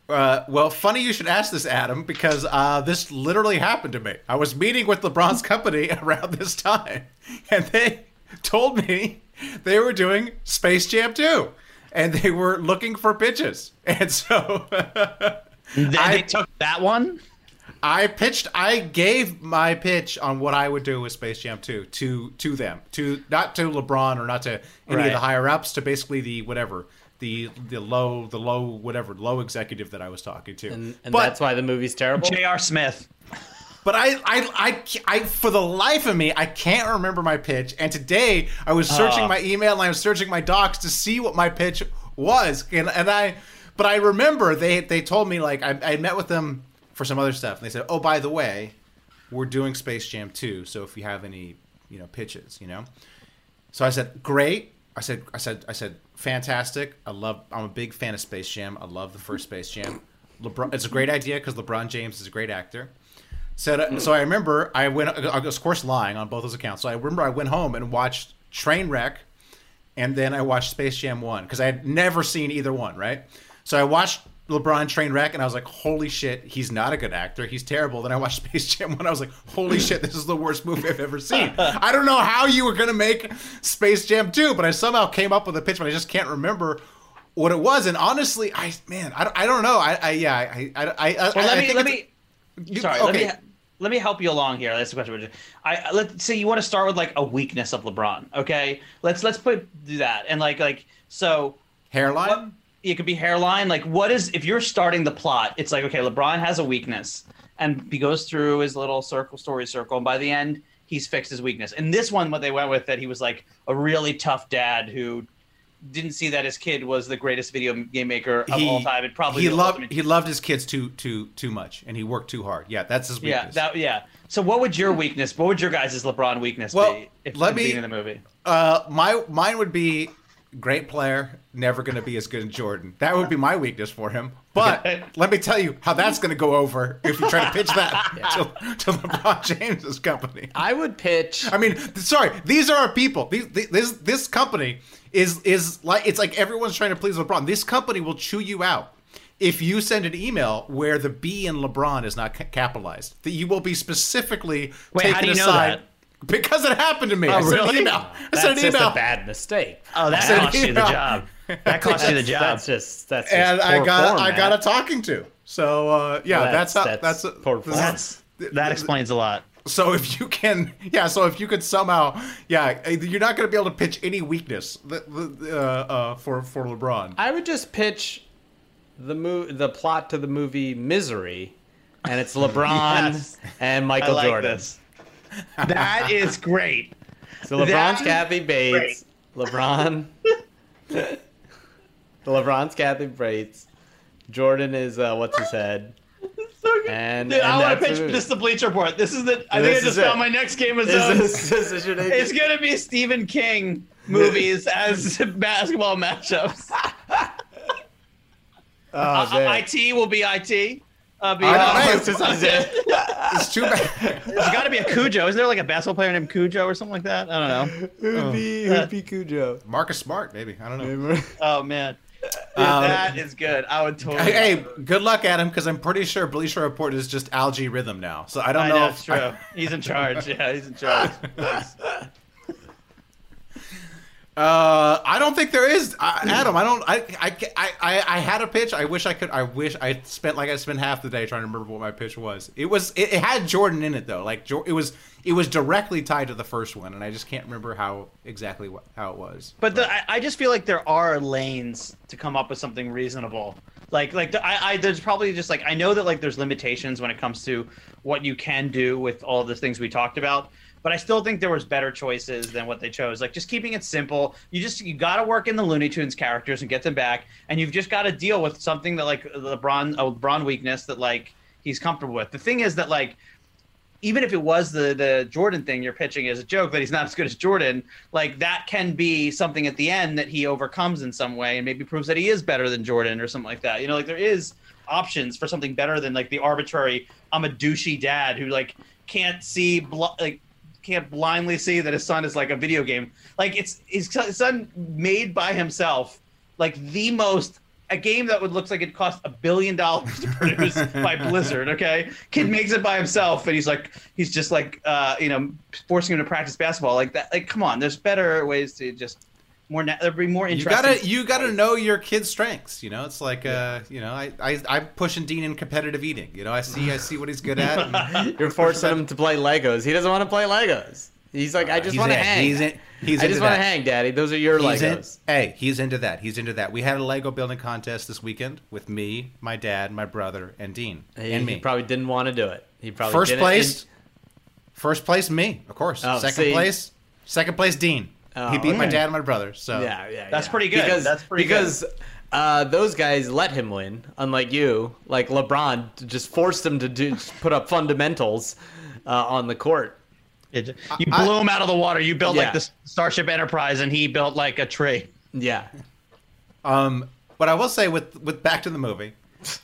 Uh, well, funny you should ask this, Adam, because uh, this literally happened to me. I was meeting with LeBron's company around this time, and they told me they were doing Space Jam 2, and they were looking for pitches. And so Then I- they took that one. I pitched, I gave my pitch on what I would do with Space Jam 2 to to them, to not to LeBron or not to any Right. of the higher ups, to basically the whatever. The, the low the low whatever low executive that I was talking to, And, and but that's why the movie's terrible. J.R. Smith. But I, I, I, I, for the life of me, I can't remember my pitch. And today, I was searching Oh. my email and I was searching my docs to see what my pitch was. And, and I, but I remember they, they told me like I, I met with them for some other stuff, and they said, "Oh, by the way, we're doing Space Jam 2, so if you have any, you know, pitches, you know." So I said, "Great." I said, I said, I said, fantastic. I love. I'm a big fan of Space Jam. I love the first Space Jam. LeBron. It's a great idea because LeBron James is a great actor. So, uh, so I remember I went. I was of course lying on both those accounts. So I remember I went home and watched Trainwreck, and then I watched Space Jam One because I had never seen either one. Right. So I watched LeBron Trainwreck, and I was like, "Holy shit, he's not a good actor. He's terrible." Then I watched Space Jam One. I was like, "Holy shit, this is the worst movie I've ever seen." I don't know how you were gonna make Space Jam Two, but I somehow came up with a pitch, but I just can't remember. What it was, and honestly, I man, I, don't- I don't know. I, I yeah, I I I, Well, I let me let me. you- sorry, okay. let me let me help you along here. That's the question. I I- let's say you want to start with like a weakness of LeBron. Okay, let's let's put do that and like like so. hairline. What, it could be hairline. Like, what is if you're starting the plot? It's like okay, LeBron has a weakness, and he goes through his little circle story circle, and by the end, he's fixed his weakness. And this one, what they went with, that he was like a really tough dad who didn't see that his kid was the greatest video game maker of all time. It probably he loved he loved his kids too too too much, and he worked too hard. Yeah, that's his Yeah, weakness. that yeah. So what would your weakness? What would your guys' LeBron weakness Well, be? If let me- in the movie. uh, my mine would be great player, never going to be as good as Jordan. That would be my weakness for him. But let me tell you how that's going to go over if you try to pitch that to, to LeBron James's company. I would pitch. I mean, sorry, these are our people. These, this this company is is like it's like everyone's trying to please LeBron. This company will chew you out if you send an email where the B in LeBron is not ca- capitalized. That you will be specifically Wait, taken how do you know that? Because it happened to me. I sent an email. I That's sent an just email. a bad mistake. Oh, that cost you the job. That cost you the job. That's just that's just and I got form, I Matt. got a talking to. So uh, yeah, Well, that's that's- how, that's that's poor form. That's that explains a lot. So if you can, yeah. So if you could somehow, yeah, you're not going to be able to pitch any weakness the- the- uh, uh, for for LeBron. I would just pitch the mo- the plot to the movie Misery, and it's LeBron Yes. and I Michael like Jordan. this. That is great. So LeBron's Kathy Bates. LeBron. LeBron's Kathy Bates. Jordan is uh, what's his head. And, Dude, I want to pitch this to Bleacher Report. This is the. I This think I just it. found my next game of Is this, is this your name? It's gonna be Stephen King movies as basketball matchups. oh, Uh. IT will be IT. Uh, be, I uh, know, This. It's too bad. There's got to be a Cujo. Isn't there like a basketball player named Cujo or something like that? I don't know. Who'd be, who'd be Cujo? Marcus Smart, maybe. I don't know. Oh man, Dude, Um, that is good. I would totally. Hey, hey, good luck, Adam, because I'm pretty sure Bleacher Report is just algorithm now. So I don't I know. know if it's true. He's in charge. Yeah, he's in charge. Uh, I don't think there is uh, Adam. I don't. I, I, I, I, had a pitch. I wish I could. I wish I spent like I spent half the day trying to remember what my pitch was. It was. It, it had Jordan in it though. Like it was. It was directly tied to the first one, and I just can't remember how exactly what, how it was. But the, I, I just feel like there are lanes to come up with something reasonable. Like, like the, I, I, there's probably just like I know that like there's limitations when it comes to what you can do with all the things we talked about. But I still think there was better choices than what they chose. Like just keeping it simple. You just you got to work in the Looney Tunes characters and get them back, and you've just got to deal with something that like LeBron, a LeBron weakness that like he's comfortable with. The thing is that like even if it was the the Jordan thing you're pitching as a joke that he's not as good as Jordan, like that can be something at the end that he overcomes in some way and maybe proves that he is better than Jordan or something like that. You know, like there is options for something better than like the arbitrary I'm a douchey dad who like can't see bl- like can't blindly see that his son is like a video game. Like it's his son made by himself like the most a game that would looks like it cost a billion dollars to produce by Blizzard. Okay, kid makes it by himself, and he's like, he's just like, uh, you know, forcing him to practice basketball like that. Like, come on, there's better ways to just more. Na- there'd be more You gotta you gotta know your kid's strengths. You know, it's like uh, you know, I, I I'm pushing Dean in competitive eating. You know, I see I see what he's good at. and- You're forcing him to play Legos. He doesn't want to play Legos. He's like, I just want to hang. He's in, he's I just want to hang, Daddy. Those are your He's in, Legos. hey, he's into that. He's into that. We had a Lego building contest this weekend with me, my dad, my brother, and Dean, He, and he me. probably didn't want to do it. He probably First didn't. place, first place, me, of course. Oh, second see. place, second place, Dean. Oh, he beat my dad and my brother. So And- yeah, yeah, That's yeah. pretty good. Because, That's pretty good. because Uh, those guys let him win, unlike you. Like LeBron just forced him to do put up fundamentals uh, on the court. It, you blew him out of the water. You built Yeah. like the Starship Enterprise, and he built like a tree. Yeah, Um, but I will say with with back to the movie,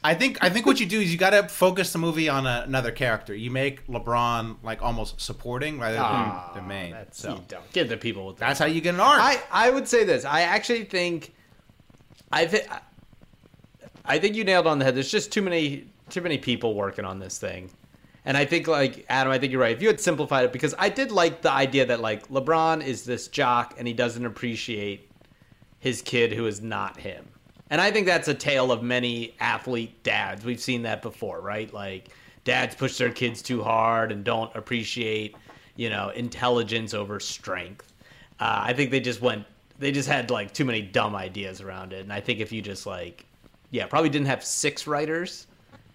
I think I think what you do is you got to focus the movie on a, another character. You make LeBron like almost supporting rather than Ah, the main. that's So you don't give the people what they that's how you get an arc. I, I would say this. I actually think I think I think you nailed it on the head. There's just too many too many people working on this thing. And I think like Adam, I think you're right. If you had simplified it because I did like the idea that like LeBron is this jock and he doesn't appreciate his kid who is not him. And I think that's a tale of many athlete dads. We've seen that before, right? Like dads push their kids too hard and don't appreciate, you know, intelligence over strength. Uh, I think they just went, they just had like too many dumb ideas around it. And I think if you just like, yeah, probably didn't have six writers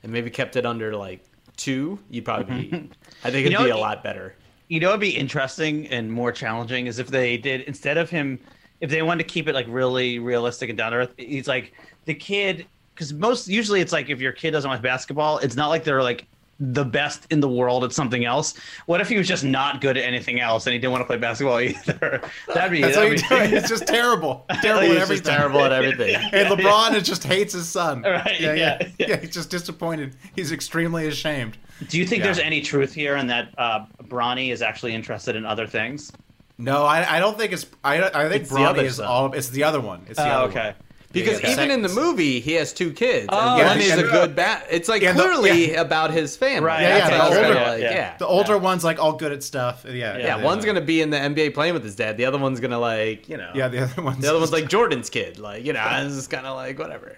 and maybe kept it under like two, you'd probably be, I think it'd You know, be a lot better. You know, it'd be interesting and more challenging is if they did instead of him, if they wanted to keep it like really realistic and down to earth. He's like the kid because most usually it's like if your kid doesn't like basketball, it's not like they're like the best in the world at something else. What if he was just not good at anything else and he didn't want to play basketball either? That'd be that's what that'd you're be-. It's just terrible. Terrible He's at everything. Terrible at everything. And LeBron is just hates his son. Right, Yeah, yeah, yeah, yeah. yeah. He's just disappointed. He's extremely ashamed. Do you think Yeah. there's any truth here in that uh, Bronny is actually interested in other things? No, I, I don't think it's. I, I think It's the Bronny other is son. all. It's the other one. It's the Oh, other okay. one. Because Yeah, yeah. even in the movie, he has two kids. Oh, and one is a good bat. It's like And the- clearly yeah. about his family. Right, Yeah, yeah, the older- like, yeah. yeah. The older one's like all good at stuff. Yeah, yeah. Yeah, the- one's gonna be in the NBA playing with his dad. The other one's gonna like, you know. Yeah, the other one's. The other one's like Jordan's kid. Like, you know, it's just kind of like whatever.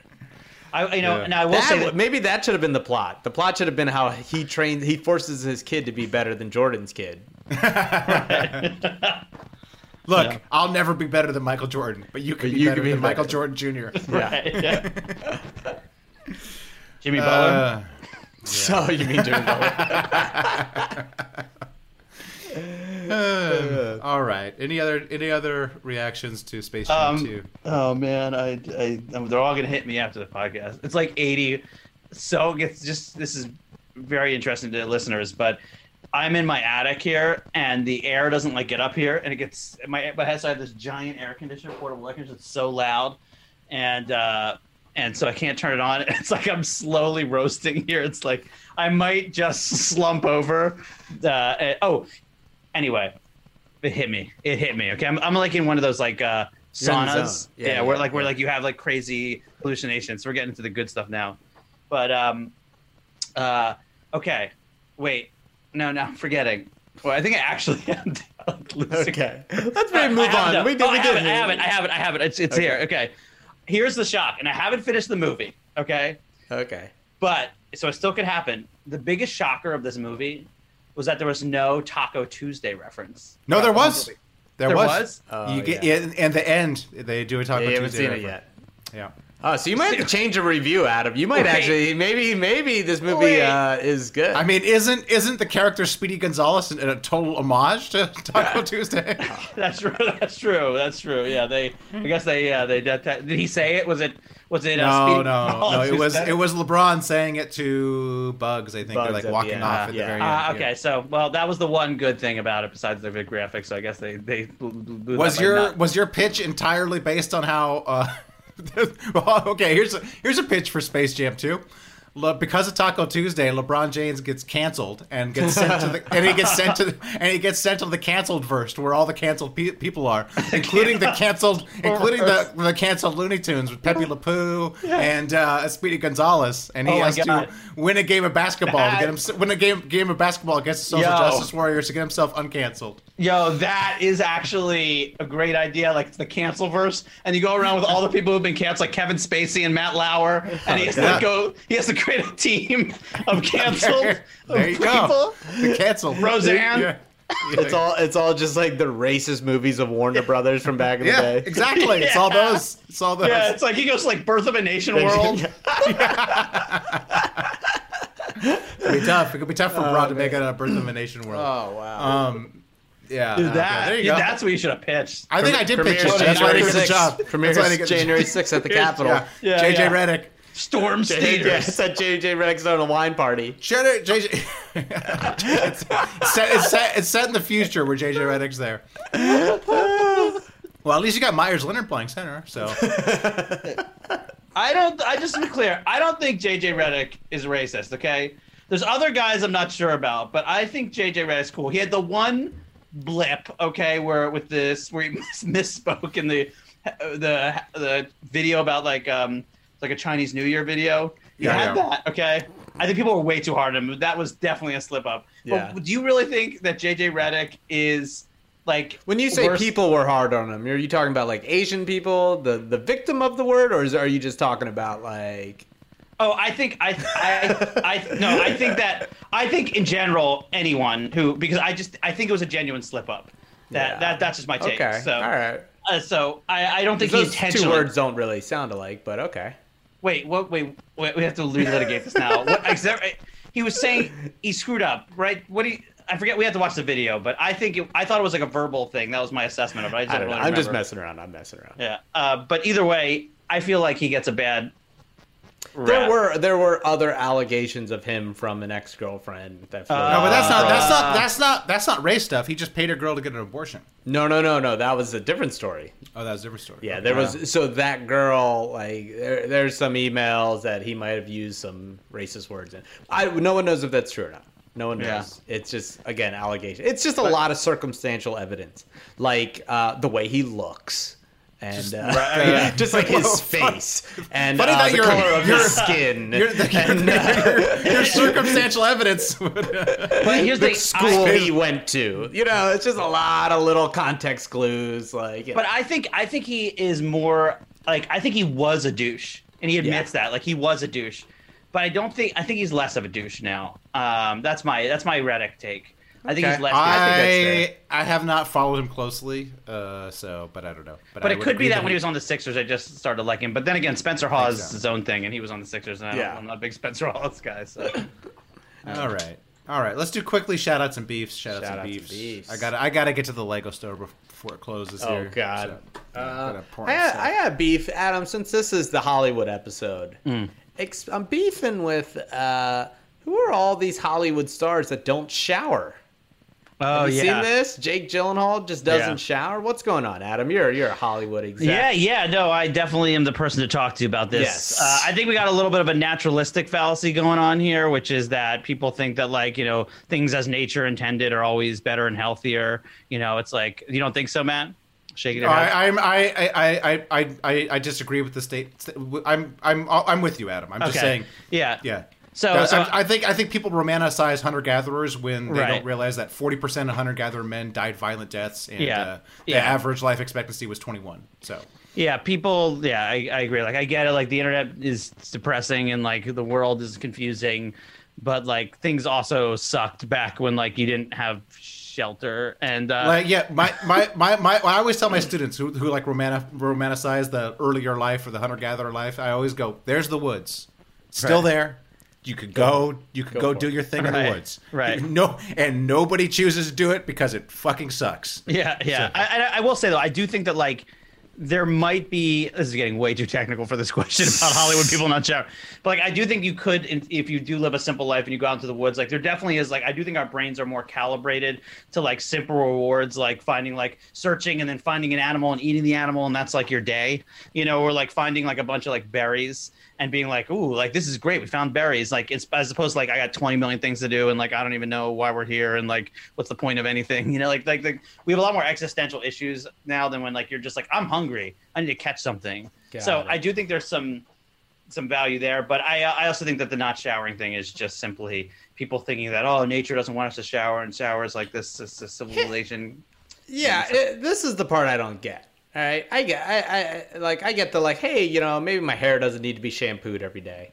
I, you know, Yeah. now I will That say that maybe that should have been the plot. The plot should have been how he trains, he forces his kid to be better than Jordan's kid. Look, Yeah. I'll never be better than Michael Jordan, but you can But be you better can be than Michael better. Jordan Jr. Yeah. Yeah. Jimmy Butler. Uh, So you mean Jimmy Butler? uh, all right. Any other any other reactions to Space Jam Um, 2? Oh man, I, I they're all gonna hit me after the podcast. It's like eighty. So it's just this is very interesting to listeners, but I'm in my attic here, and the air doesn't like get up here, and it gets my my house. I have this giant air conditioner, portable air conditioner. It's so loud, and uh, and so I can't turn it on. It's like I'm slowly roasting here. It's like I might just slump over. Uh, uh, oh, anyway, it hit me. It hit me. Okay, I'm, I'm like in one of those like uh, You're in the saunas. Yeah, Yeah, where yeah, like where yeah. like you have like crazy hallucinations. So we're getting into the good stuff now. But um, uh, okay, wait, no, no, I'm forgetting. Well, I think I actually am. losing- okay. Let's I- maybe move I on. it. We did. Oh, we I did. have it. I have it. I have it. I have it. It's it's Okay. here. Okay. Here's the shock, and I haven't finished the movie. Okay. Okay. But so it still could happen. The biggest shocker of this movie was that there was no Taco Tuesday reference. No, there throughout the was. There, There was. was? Oh, you get yeah. and, and the end they do a Taco Yeah, you haven't Tuesday seen it yet. Yeah. Oh, so you might have to change your review, Adam. You might Wait. actually, maybe, maybe this movie uh, is good. I mean, isn't isn't the character Speedy Gonzalez a total homage to Taco Tuesday? That's true. That's true. That's true. Yeah, they. I guess they. Yeah, they. Did, did he say it? Was it? Was it? uh, No, Speedy no, no. It was said it was LeBron saying it to Bugs. I think Bugs they're like at the walking end. off at Yeah. the very Ah, end. okay, so well, that was the one good thing about it, besides the good graphics. So I guess they they blew- blew Was your was your pitch entirely based on how? Well, okay, here's a here's a pitch for Space Jam 2. Le- because of Taco Tuesday, LeBron James gets canceled and gets sent to the and he gets sent to the, and he gets sent to the canceled verse where all the canceled pe- people are, including the canceled, including the the canceled Looney Tunes with Pepe Le Pew and uh, Speedy Gonzalez, and he Oh has to win a game of basketball to get him win a game game of basketball against the social Yo. justice warriors to get himself uncanceled. Yo, that is actually a great idea. Like the cancel verse, and you go around with all the people who've been canceled, like Kevin Spacey and Matt Lauer, and he has Yeah. to go. He has to create a team of canceled There you people. go. The canceled Roseanne? Yeah. It's all it's all just like the racist movies of Warner Brothers from back in Yeah, the day. exactly. It's all those. It's all those. Yeah, it's like he goes to, like Birth of a Nation World. It could be tough. It could be tough for Broad to make it a birth of a nation world. Oh wow. Um, yeah, Dude, okay, that, there you go. that's what you should have pitched. I think I did pitch it. That's why I didn't get the job. Premieres That's why I didn't get January job. 6th at the Capitol. Yeah, Yeah, JJ yeah. Redick. Storm Yeah, Staters. it's at JJ Redick's on a wine party. JJ. JJ. it's, it's, set, it's, set, it's set in the future where JJ Redick's there. Well, at least you got Meyers Leonard playing center. So I don't. I just to be clear. I don't think JJ Redick is racist. Okay, there's other guys I'm not sure about, but I think JJ Redick's cool. He had the one blip, okay, where with this where he mis- misspoke in the the the video about like um like a Chinese New Year video. You Yeah, had yeah. that. Okay, I think people were way too hard on him. That was definitely a slip up. Yeah. But do you really think that JJ Redick is like When you say worse- people were hard on him, are you talking about like Asian people, the the victim of the word, or is, are you just talking about like? Oh, I think I, I, I, no, I think that I think in general anyone who because I just I think it was a genuine slip up. That Yeah. that that's just my take. Okay, So, all right. uh, so I, I don't think he Those two words don't really sound alike, but okay. Wait, what? Wait, wait, we have to relitigate this now. What, there, he was saying he screwed up, right? What do you? I forget. We have to watch the video, but I think it, I thought it was like a verbal thing. That was my assessment of it. I, just I don't know. really I'm just messing around. I'm messing around. Yeah, uh, but either way, I feel like he gets a bad. There were there were other allegations of him from an ex girlfriend that. floated no, but that's not that's not that's not that's not race stuff. He just paid a girl to get an abortion. No, no, no, no. That was a different story. Oh, that was a different story. Yeah, there was so that girl like there, there's some emails that he might have used some racist words in. I no one knows if that's true or not. No one Yeah. knows. It's just again allegation. It's just a lot of circumstantial evidence, like uh, the way he looks. And uh, Right, just like his face and Funny uh, that the you're- color of you're- his skin, Your, and uh, your circumstantial evidence. But here's the, the school he went to. You know, it's just a lot of little context clues. Like, you know. But I think I think he is more like I think he was a douche, and he admits that like he was a douche. But I don't think I think he's less of a douche now. Um, that's my that's my Redick take. I think Okay. he's less. I I have not followed him closely, uh, so but I don't know. but I it could be that when he was on the Sixers, I just started liking. him. But then again, Spencer Hawes is so. his own thing, and he was on the Sixers, and yeah. I am not a big Spencer Hawes guy. So All right, all right. Let's do quickly shout outs and beefs. Shout outs Shout and outs and beefs. beefs. I got I got to get to the Lego store before it closes. Oh, here, God. so, yeah, gotta I got, stuff. I got beef, Adam. Since this is the Hollywood episode, ex- I'm beefing with uh, who are all these Hollywood stars that don't shower? Oh Have you seen this? Jake Gyllenhaal just doesn't Yeah. shower. What's going on, Adam? You're you're a Hollywood exec. Yeah, yeah, no, I definitely am the person to talk to about this. Yes. Uh, I think we got a little bit of a naturalistic fallacy going on here, which is that people think that like you know things as nature intended are always better and healthier. You know, it's like you don't think so, Matt? Shaking your head. I, I'm I, I, I, I, I, I disagree with the state. I'm I'm I'm with you, Adam. I'm just saying. yeah, Yeah. So, That's- so I think I think people romanticize hunter gatherers when they Right. don't realize that 40 percent of hunter gatherer men died violent deaths, and Yeah. uh, the Yeah. average life expectancy was 21. So Yeah, people. Yeah, I, I agree. Like, I get it. Like, the internet is depressing and like the world is confusing, but like things also sucked back when like you didn't have shelter and uh, like yeah, my my, my, my I always tell my students who who like romantic, romanticize the earlier life or the hunter gatherer life. I always go, "There's the woods, still Right. there." You could go, you could go, for do it. your thing in the woods. right. No, and nobody chooses to do it because it fucking sucks. Yeah, yeah. I, I, I will say though, I do think that like there might be this is getting way too technical for this question about Hollywood people not shower. But like I do think you could if you do live a simple life and you go out into the woods, like there definitely is like I do think our brains are more calibrated to like simple rewards, like finding like searching and then finding an animal and eating the animal and that's like your day. You know, or like finding like a bunch of like berries and being like, ooh, like this is great. We found berries. Like it's as opposed to like I got 20 million things to do and like I don't even know why we're here and like what's the point of anything. You know, like like, like we have a lot more existential issues now than when like you're just like I'm hungry. I need to catch something. Got so it. I do think there's some some value there, but I I also think that the not showering thing is just simply people thinking that oh nature doesn't want us to shower and showers like this this, this civilization. Yeah, it, this is the part I don't get. All right, I get, I, I like, I get the like, hey, you know, maybe my hair doesn't need to be shampooed every day.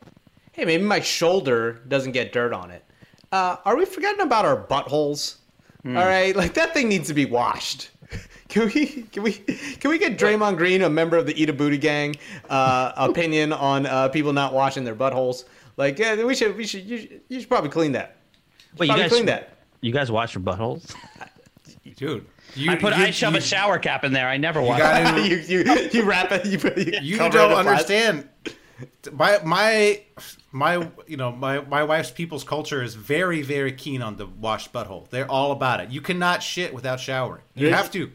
Hey, maybe my shoulder doesn't get dirt on it. Uh, are we forgetting about our buttholes? All right, like that thing needs to be washed. Can we, can we, can we get Draymond Green, a member of the Eat a Booty Gang, uh, opinion on uh, people not washing their buttholes? Like, yeah, we should, we should, you should, you should probably clean that. Wait, you Probably guys clean that. You guys wash your buttholes? dude. You, I put you, I shove you, a shower cap in there. I never wash. gotta- you, you, you wrap it. You, put- you, you don't in understand. My my my you know my my wife's people's culture is very very keen on the washed butthole. They're all about it. You cannot shit without showering. You Really? have to.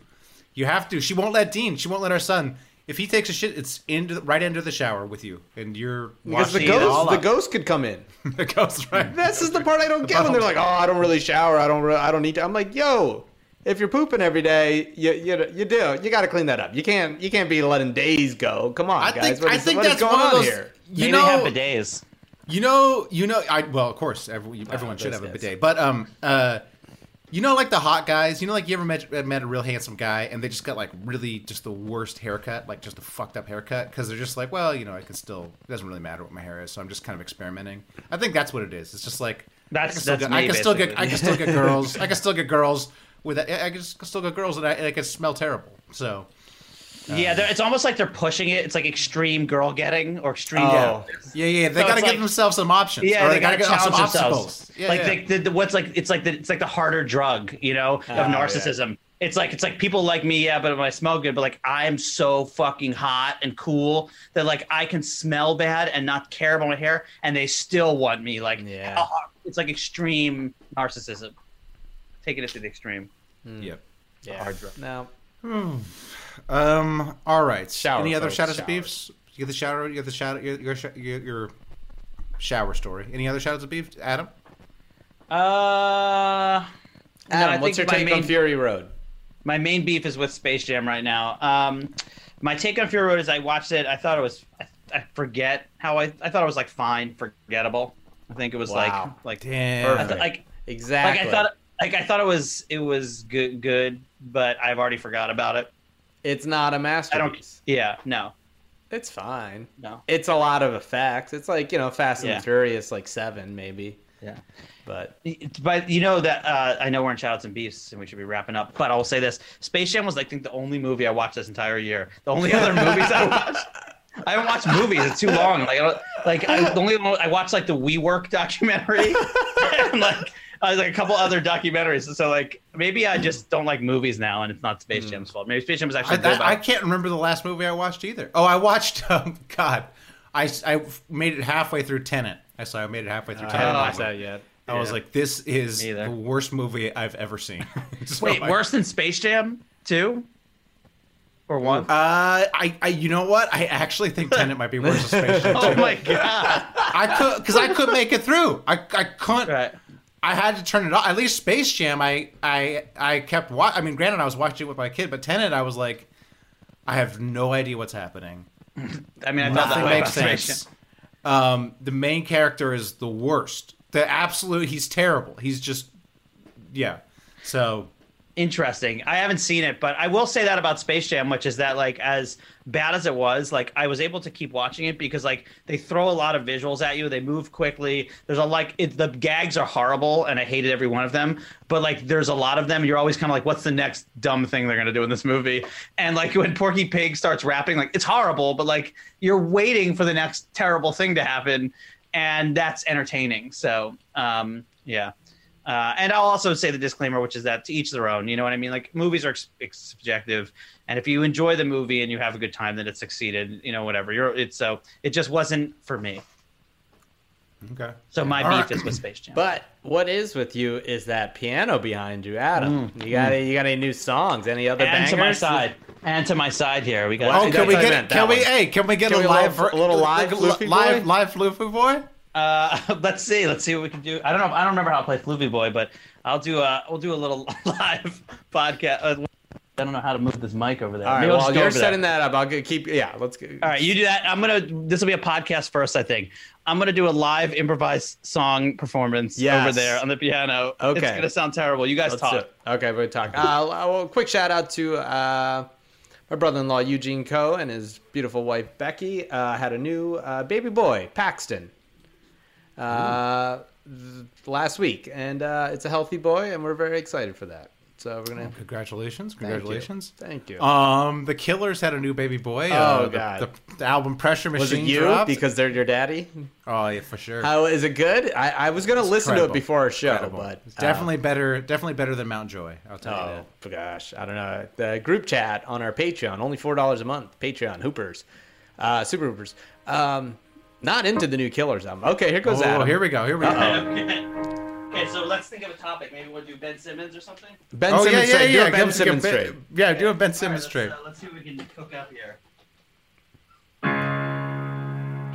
You have to. She won't let Dean. She won't let our son. If he takes a shit, it's into the, right into the shower with you, and you're Because the washing it all ghost, the ghost could come in. the ghost, right? This is the part I don't get when they're like, "Oh, I don't really shower. I don't. Re- I don't need to." I'm like, "Yo, if you're pooping every day, you you, you do. You got to clean that up. You can't you can't be letting days go. Come on, I guys. think What I think what is that's going one of on those. here? You Maybe they have know, bidets. You know, you know. I well, of course, every, everyone should those have a guys. bidet. But um, uh, you know, like the hot guys. You know, like you ever met met a real handsome guy and they just got like really just the worst haircut, like just a fucked up haircut, because they're just like, well, you know, I can still. It doesn't really matter what my hair is, so I'm just kind of experimenting. I think that's what it is. It's just like That's- I can still that's get, me, I can still get I can still get girls. I can still get girls with I I can still get girls and I, I can smell terrible. So Yeah, it's almost like they're pushing it. It's like extreme girl getting or extreme. Oh. yeah, yeah, they So got to give like- themselves some options. Yeah, or they, gotta gotta get some challenge obstacles. themselves. Yeah, like yeah. The, the, what's like it's like the it's like the harder drug, you know, of Oh, yeah. narcissism. It's like it's like people like me, yeah, but I smell good. But like I am so fucking hot and cool that like I can smell bad and not care about my hair, and they still want me. Like Yeah. Uh, it's like extreme narcissism, taking it to the extreme. Yep. Yeah. Hard drug. No. Um. All right. Shower, Any other folks, shout outs to beefs? You get the shower. You get the shout. Your your, your your shower story. Any other shout outs to beef, Adam? Uh, no, Adam, what's your think my take on Fury Road? my main beef is with Space Jam right now. Um, my take on Fury Road is I watched it. I thought it was. I, I forget how I. I thought it was like fine, forgettable. I think it was Wow. like like Damn. I th- like Exactly. like I thought like I thought it was it was good good, but I've already forgot about it. it's not a masterpiece. Yeah, no, It's fine. no. It's a lot of effects. It's like you know, Fast and Yeah. Furious, like seven maybe. Yeah. But But you know that uh, I know we're in shoutouts and beefs and we should be wrapping up. But I will say this: Space Jam was, like I think, the only movie I watched this entire year. The only other movies I watched, I haven't watched movies. It's too long. Like, I don't, like I, the only one I watched like the WeWork documentary and like uh, like a couple other documentaries. So like maybe I just don't like movies now, and it's not Space Jam's fault. Maybe Space Jam was I, actually good. I, I can't remember the last movie I watched either. Oh, I watched. Um, God, I, I made it halfway through Tenet. I saw I made it halfway through I Tenet. haven't I watched was like- that yet. I was like, this is the worst movie I've ever seen. So Wait, I- worse than Space Jam two or one? Uh, I, I, you know what? I actually think Tenet might be worse than Space Jam. oh my god! I could, because I couldn't make it through. I, I couldn't. Right. I had to turn it off. At least Space Jam, I, I, I kept watching. I mean, granted, I was watching it with my kid, but Tenet, I was like, I have no idea what's happening. I mean, I thought that Nothing makes sense. Um, the main character is the worst. The absolute. He's terrible. He's just, yeah. So interesting. I haven't seen it, but I will say that about Space Jam, which is that like as bad as it was, like I was able to keep watching it because like they throw a lot of visuals at you. They move quickly. There's a like it, the gags are horrible, and I hated every one of them. But like there's a lot of them. You're always kind of like, what's the next dumb thing they're gonna do in this movie? And like when Porky Pig starts rapping, like it's horrible, but like you're waiting for the next terrible thing to happen, and that's entertaining. So um, yeah. Uh, and I'll also say the disclaimer, which is that to each their own. You know what I mean? Like movies are ex- ex- subjective, and if you enjoy the movie and you have a good time, then it succeeded. You know, whatever. You're it's so it just wasn't for me. Okay. So my All beef right. is with Space Jam. But what is with you is that piano behind you, Adam. You got any, you got any new songs? Any other Mm. and bangers? to my side, and to my side here, we got. Oh, can we That's what I get? meant, Can we? one. Hey, can we get Can a we a live, little- a little live like, Floofy live, boy? live Floofy boy? Uh, let's see. Let's see what we can do. I don't know. I don't remember how to play Floopy Boy, but I'll do a. We'll do a little live podcast. Uh, I don't know how to move this mic over there. All right, Maybe I'll just while go you're setting that up, I'll keep. Yeah, let's go. All right, you do that. I'm gonna. This will be a podcast first, I think. I'm gonna do a live improvised song performance Yes. over there on the piano. Okay. it's gonna sound terrible. You guys Let's talk. Okay, we're talking. Uh, well, quick shout out to uh, my brother-in-law Eugene Coe and his beautiful wife Becky. Uh, had a new uh, baby boy, Paxton, uh, th- last week, and uh, it's a healthy boy, and we're very excited for that. So we're gonna. Congratulations! Thank you. Congratulations! Thank you. Um, the Killers had a new baby boy. Oh, uh, the- God. The, the album Pressure Machine. Was it you dropped. because they're your daddy? oh yeah, for sure. How is it good? I, I was gonna listen to it before our show, Incredible. but It's uh, definitely better. Definitely better than Mount Joy. I'll tell you Oh that. gosh, I don't know. The group chat on our Patreon, only four dollars a month. Patreon Hoopers, uh, Super Hoopers. Um, not into the new Killers album. Okay, here goes Oh, Adam. here we go. Here we go. okay. Okay, so let's think of a topic. Maybe we'll do Ben Simmons or something. Ben oh Simmons yeah, yeah, trade. yeah. Do a Ben Give us- give Simmons Ben- trade. Yeah, do a Ben All right, Simmons let's, trade. uh, let's see what we can cook up here.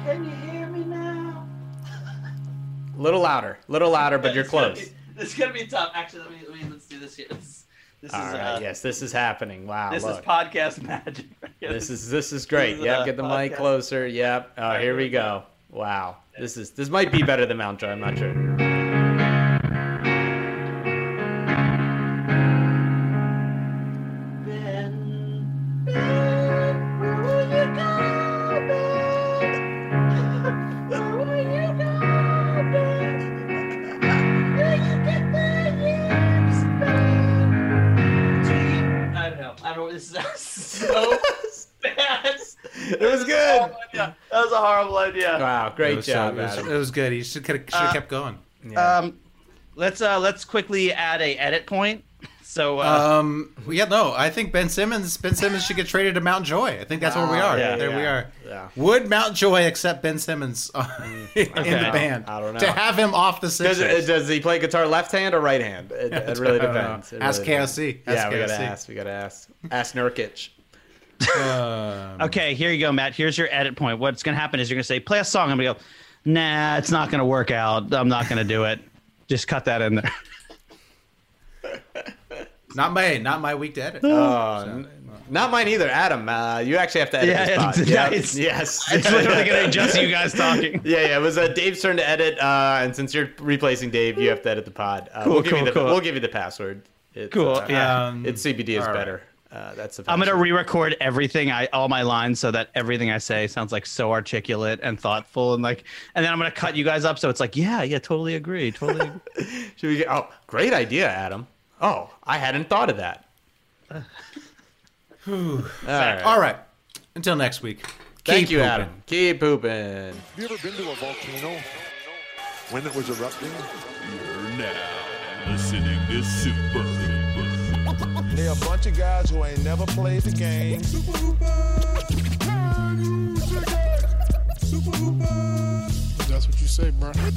Can you hear me now? A little louder, A little louder, but you're It's gonna close. be- This is gonna be tough. Actually, let me, let me let's do this here. This, this All is right, uh, yes, this is happening. Wow, this look. is podcast magic. this is this is great. This is, Yep, uh, get the mic closer. Yep. Oh, here we go. Wow, this is this might be better than Mount Joy. I'm not sure. Idea. It great was, so- job, it, was, Adam. it was good. He should have Uh, kept going. Yeah. Um, let's uh let's quickly add a edit point. So uh, Um, yeah, no, I think Ben Simmons. Ben Simmons should get traded to Mount Joy. I think that's where we are. Yeah, there we are. yeah. Would Mount Joy accept Ben Simmons uh, in the band? I don't know. To have him off the Does, Sixers. it, does he play guitar left hand or right hand? It, it really I don't know. depends. It Ask really depends. KOC. Yeah, Ask we gotta ask. We gotta ask. Ask Nurkic. Um, okay, here you go, Matt. Here's your edit point. What's gonna happen is you're gonna say play a song. I'm gonna go, nah, it's not gonna work out. I'm not gonna do it. Just cut that in there. not my not my week to edit. Oh, n- not mine either, Adam. Uh, you actually have to edit Yeah, this pod. it's- Yep. it's- yes. It's literally gonna be just you guys talking. Yeah, yeah. It was uh, Dave's turn to edit, uh, and since you're replacing Dave, you have to edit the pod. Uh, Cool, we'll give cool, you the cool. we'll give you the password. It's, Cool, Uh, yeah. Um, It's CBD is all right. better. Uh, that's. I'm gonna re-record everything I all my lines so that everything I say sounds like so articulate and thoughtful and like and then I'm gonna cut you guys up so it's like yeah yeah totally agree totally agree. Should we get, oh, great idea, Adam. Oh, I hadn't thought of that. All right. All right. Until next week. Thank Keep you, pooping. Adam. Keep pooping. Have you ever been to a volcano when it was erupting? You're now listening to Super. They're a bunch of guys who ain't never played the game. That's what you say, bro. I'm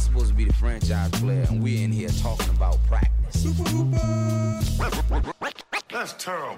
supposed to be the franchise player, and we're in here talking about practice. That's terrible.